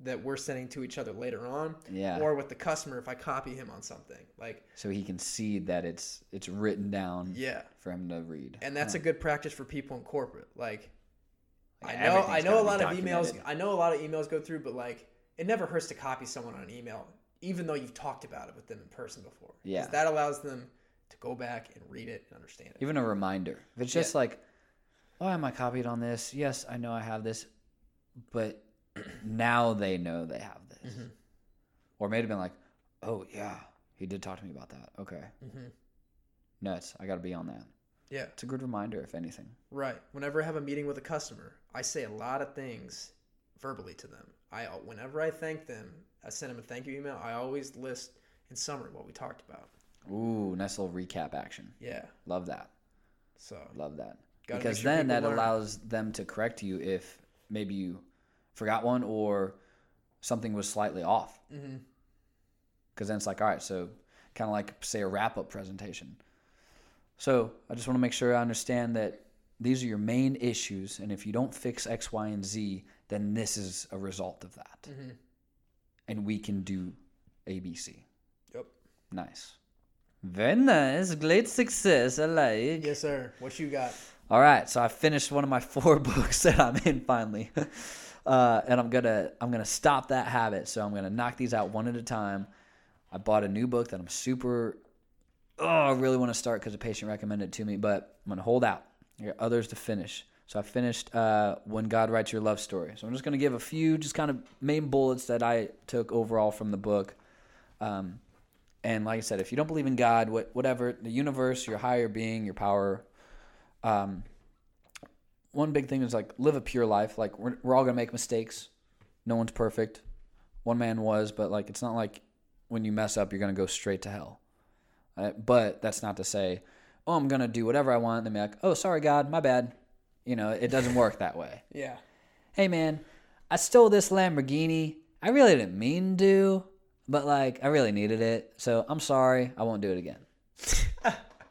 that we're sending to each other later on, Yeah. or with the customer if I copy him on something. Like so he can see that it's it's written down yeah, for him to read. and that's a good practice for people in corporate. Like Like, I know I know a lot of emails. I know a lot of emails go through, but like it never hurts to copy someone on an email, even though you've talked about it with them in person before. Yeah. that allows them to go back and read it and understand it. Even a reminder. If it's just like, oh, am I copied on this? Yes, I know I have this, but now they know they have this. Mm-hmm. Or may have been like, oh yeah, he did talk to me about that. Okay, Mm-hmm. nuts. I got to be on that. Yeah, It's a good reminder, if anything. right. Whenever I have a meeting with a customer, I say a lot of things verbally to them. I whenever I thank them, I send them a thank you email. I always list in summary what we talked about. Ooh, nice little recap action. Yeah. Love that. So Love that. Because sure then that learn. allows them to correct you if maybe you forgot one or something was slightly off. Because mm-hmm. then it's like, all right, so kind of like say a wrap up presentation. So I just want to make sure I understand that these are your main issues, and if you don't fix X, Y, and Z, then this is a result of that, Mm-hmm. and we can do ABC. Yep. Nice. Very nice. Great success. I like. Yes, sir. What you got? All right, so I finished one of my four books that I'm in finally, uh, and I'm gonna I'm gonna stop that habit. So I'm gonna knock these out one at a time. I bought a new book that I'm super oh, I really want to start because a patient recommended it to me, but I'm gonna hold out. I got others to finish. So I finished uh, when God writes your love story. So I'm just gonna give a few, just kind of main bullets that I took overall from the book. Um, and like I said, if you don't believe in God, what, whatever, the universe, your higher being, your power, um, one big thing is like live a pure life. Like we're, we're all gonna make mistakes. No one's perfect. One man was, but like it's not like when you mess up, you're gonna go straight to hell. Uh, but that's not to say, oh, I'm gonna do whatever I want. And then be like, oh, sorry, God, my bad. You know, it doesn't work that way. Yeah. Hey, man, I stole this Lamborghini. I really didn't mean to, but like I really needed it, so I'm sorry. I won't do it again.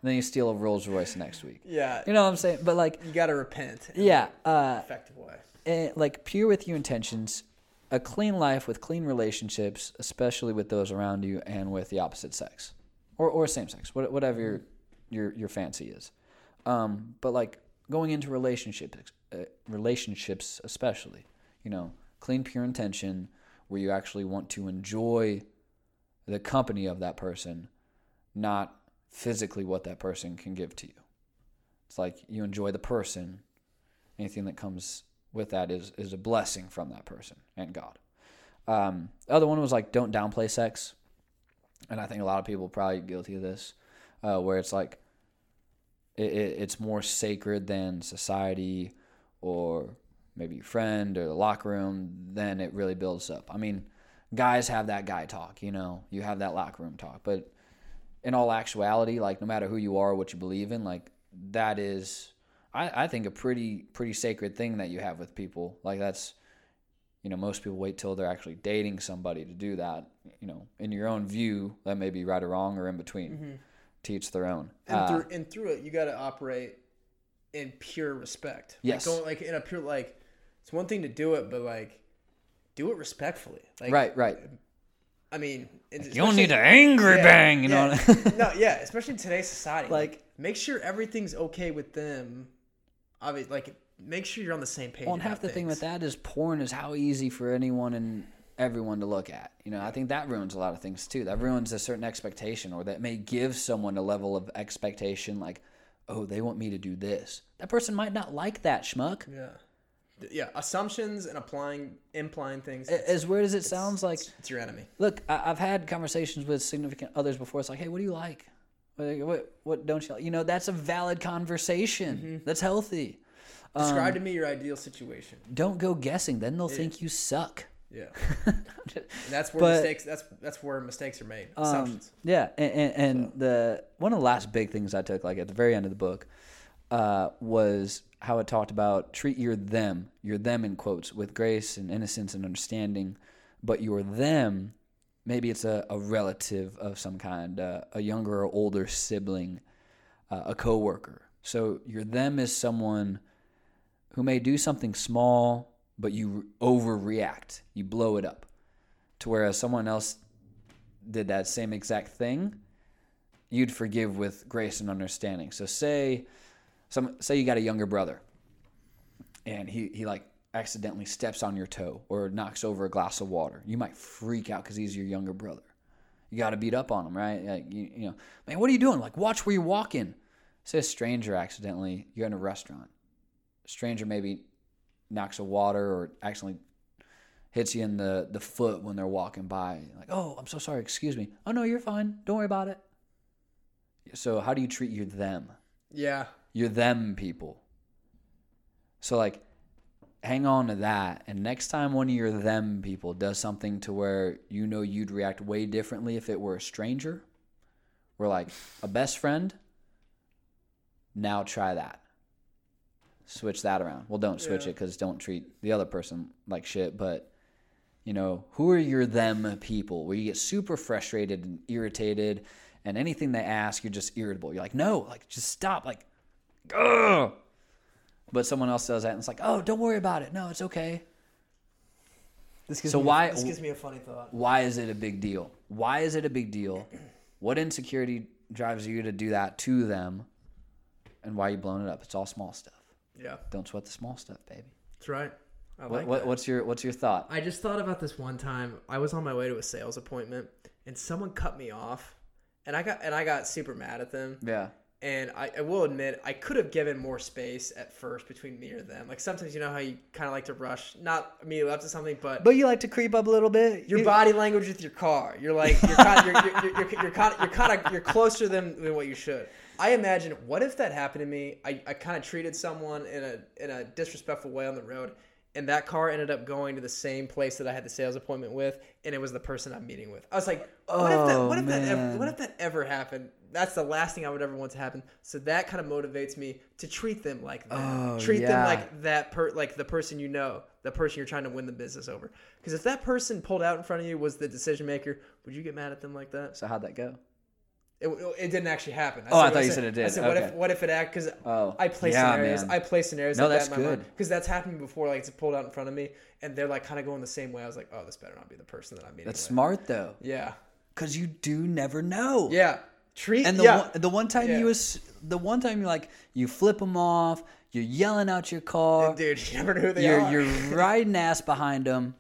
then you steal a Rolls Royce next week. Yeah. You know what I'm saying? But like, You gotta repent. in yeah, uh, effective way. eh, like pure with your intentions, a clean life with clean relationships, especially with those around you and with the opposite sex, or or same sex, whatever your your your fancy is. Um, but like going into relationships, uh, relationships especially, you know, clean, pure intention, where you actually want to enjoy the company of that person, not physically what that person can give to you. It's like you enjoy the person. Anything that comes with that is is a blessing from that person and God. Um, the other one was like don't downplay sex, and I think a lot of people probably guilty of this, uh, where it's like it, it, it's more sacred than society or maybe your friend or the locker room. Then it really builds up. I mean, guys have that guy talk, you know, you have that locker room talk, but in all actuality, like no matter who you are, what you believe in, like that is, I, I think a pretty pretty sacred thing that you have with people. Like that's, you know, most people wait till they're actually dating somebody to do that. You know, in your own view, that may be right or wrong or in between. Teach their own. And Uh, through and through it, you gotta operate in pure respect. Yes. Like going like in a pure like, it's one thing to do it, but like, do it respectfully. Like, right, right. I mean, it's- You don't need especially- to angry Yeah, bang, you yeah. know. no, yeah, especially in today's society. Like- Like, make sure everything's okay with them. Obviously, like, make sure you're on the same page. Well, and half the thing with that is porn is how easy for anyone and everyone to look at. You know, I think that ruins a lot of things too. That ruins a certain expectation, or that may give someone a level of expectation like, oh, they want me to do this. That person might not like that schmuck. Yeah. Yeah, assumptions and applying, implying things. As weird as it sounds, like, it's, it's your enemy. look, I- I've had conversations with significant others before. It's like, hey, what do you like? What, what, what don't you like? You know, that's a valid conversation. That's healthy. Describe Um, to me your ideal situation. Don't go guessing. Then they'll think you suck. Yeah, and that's where But- mistakes. That's that's where mistakes are made. Um, Assumptions. yeah, and, and, and the one of the last big things I took, like at the very end of the book, uh, was how it talked about treat your them, your them in quotes, with grace and innocence and understanding, but your them, maybe it's a, a relative of some kind, uh, a younger or older sibling, uh, a coworker. So your them is someone who may do something small, but you overreact, you blow it up, to whereas someone else did that same exact thing, you'd forgive with grace and understanding. So say some say you got a younger brother and he, he like accidentally steps on your toe or knocks over a glass of water. You might freak out because he's your younger brother. You got to beat up on him, right? Like, you, you know, man, what are you doing? Like, watch where you're walking. Say a stranger accidentally, you're in a restaurant. A stranger maybe knocks a water or accidentally hits you in the, the foot when they're walking by. Like, oh, I'm so sorry. Excuse me. Oh, no, you're fine. Don't worry about it. So, how do you treat your them? Yeah, You're them people. So, like, hang on to that. And next time one of your them people does something to where you know you'd react way differently if it were a stranger, or like a best friend, now try that. Switch that around. Well, don't switch Yeah. it because don't treat the other person like shit. But, you know, who are your them people where you get super frustrated and irritated and anything they ask, you're just irritable. You're like, no, like, just stop. Like, ugh. But someone else does that and it's like, oh, don't worry about it. No, it's okay. this gives So me, why- This gives me a funny thought. Why is it a big deal? Why is it a big deal? What insecurity drives you to do that to them? And why are you blowing it up? It's all small stuff. Yeah, Don't sweat the small stuff, baby. that's right. I What, like what, that. what's your What's your thought? I just thought about this one time. I was on my way to a sales appointment, and someone cut me off, and I got and I got super mad at them. Yeah. And I, I will admit I could have given more space at first between me or them. Like sometimes you know how you kind of like to rush, not immediately up to something, but But you like to creep up a little bit. your You- body language with your car. You're like you're kind of, you're, you're, you're, you're, you're kind of you're kind of you're closer than, than what you should. I imagine what if that happened to me? I, I kind of treated someone in a in a disrespectful way on the road, and that car ended up going to the same place that I had the sales appointment with, and it was the person I'm meeting with. I was like, what if that Oh, what if that ever, what if that ever happened? That's the last thing I would ever want to happen. So that kind of motivates me to treat them like that. Oh, treat them like that per like the person you know, the person you're trying to win the business over. Because if that person pulled out in front of you was the decision maker, would you get mad at them like that? So how'd that go? It, it didn't actually happen. Oh, I thought you said- it did. I said, what if Okay. what if it act? Because Oh, I play yeah, scenarios. man. I play scenarios. No, like that's that in my good. Because that's happened before. Like it's pulled out in front of me, and they're like kind of going the same way. I was like, oh, this better not be the person that I'm meeting. That's with. smart though, Yeah. because you do never know. Yeah. Treat. And the yeah. one, the one time Yeah. you was the one time you like you flip them off, you're yelling out your car, dude, you never know who they you're are. you're riding ass behind them.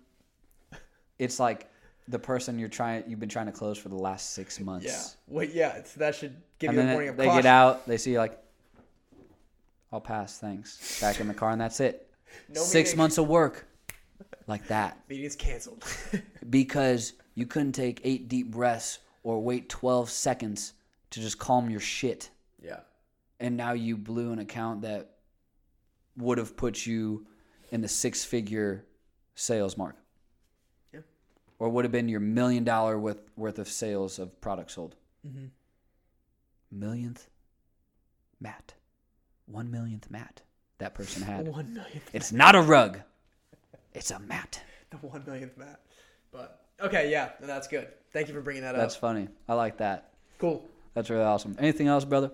It's like the person you're trying you've been trying to close for the last six months. yeah. Well, yeah. It's, that should give And you a warning of they caution. get out, they see you like, I'll pass, thanks. Back in the car, and that's it. No Six meeting. months of work, like that, Meeting's canceled. because you couldn't take eight deep breaths or wait twelve seconds to just calm your shit. yeah. and now you blew an account that would have put you in the six figure sales mark. Yeah. Or would have been your million dollar worth, worth of sales of products sold. Mhm. Millionth mat. One millionth mat that person had. One millionth. It's not a rug, it's a mat. The one millionth Matt. But okay, yeah, that's good. Thank you for bringing that That's up. That's funny. I like that. Cool. That's really awesome. Anything else, brother?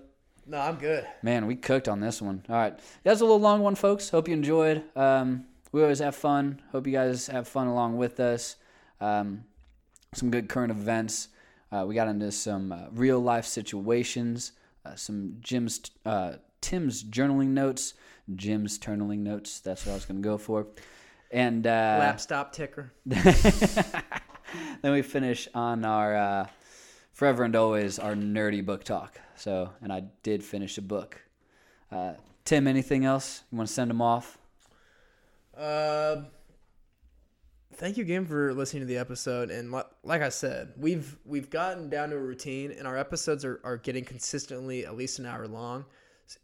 No, I'm good. Man, we cooked on this one. All right. That's a little long one, folks. Hope you enjoyed. Um, we always have fun. Hope you guys have fun along with us. Um, some good current events. Uh, we got into some uh, real life situations, uh, some Jim's, uh, Tim's journaling notes, Jim's turnaling notes. That's what I was going to go for. And uh, Lap stop ticker. then we finish on our uh, forever and always our nerdy book talk. So, and I did finish a book. Uh, Tim, anything else you want to send them off? Um, thank you again for listening to the episode. And li- like I said, we've we've gotten down to a routine, and our episodes are, are getting consistently at least an hour long.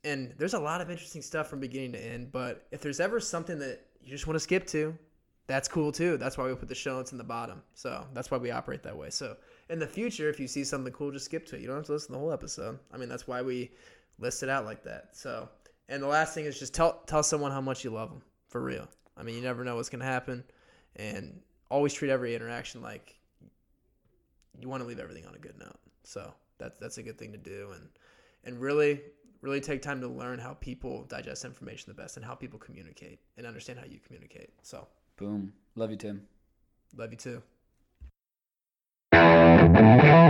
And there's a lot of interesting stuff from beginning to end. But if there's ever something that you just want to skip to, that's cool too. That's why we put the show notes in the bottom. So that's why we operate that way. So in the future, if you see something cool, just skip to it. You don't have to listen to the whole episode. I mean, that's why we list it out like that. So, and the last thing is just tell tell someone how much you love them for real. I mean, you never know what's gonna happen, and always treat every interaction like you want to leave everything on a good note. So that's that's a good thing to do, and and really really take time to learn how people digest information the best and how people communicate and understand how you communicate. So Boom. Love you, Tim. love you too. Thank you.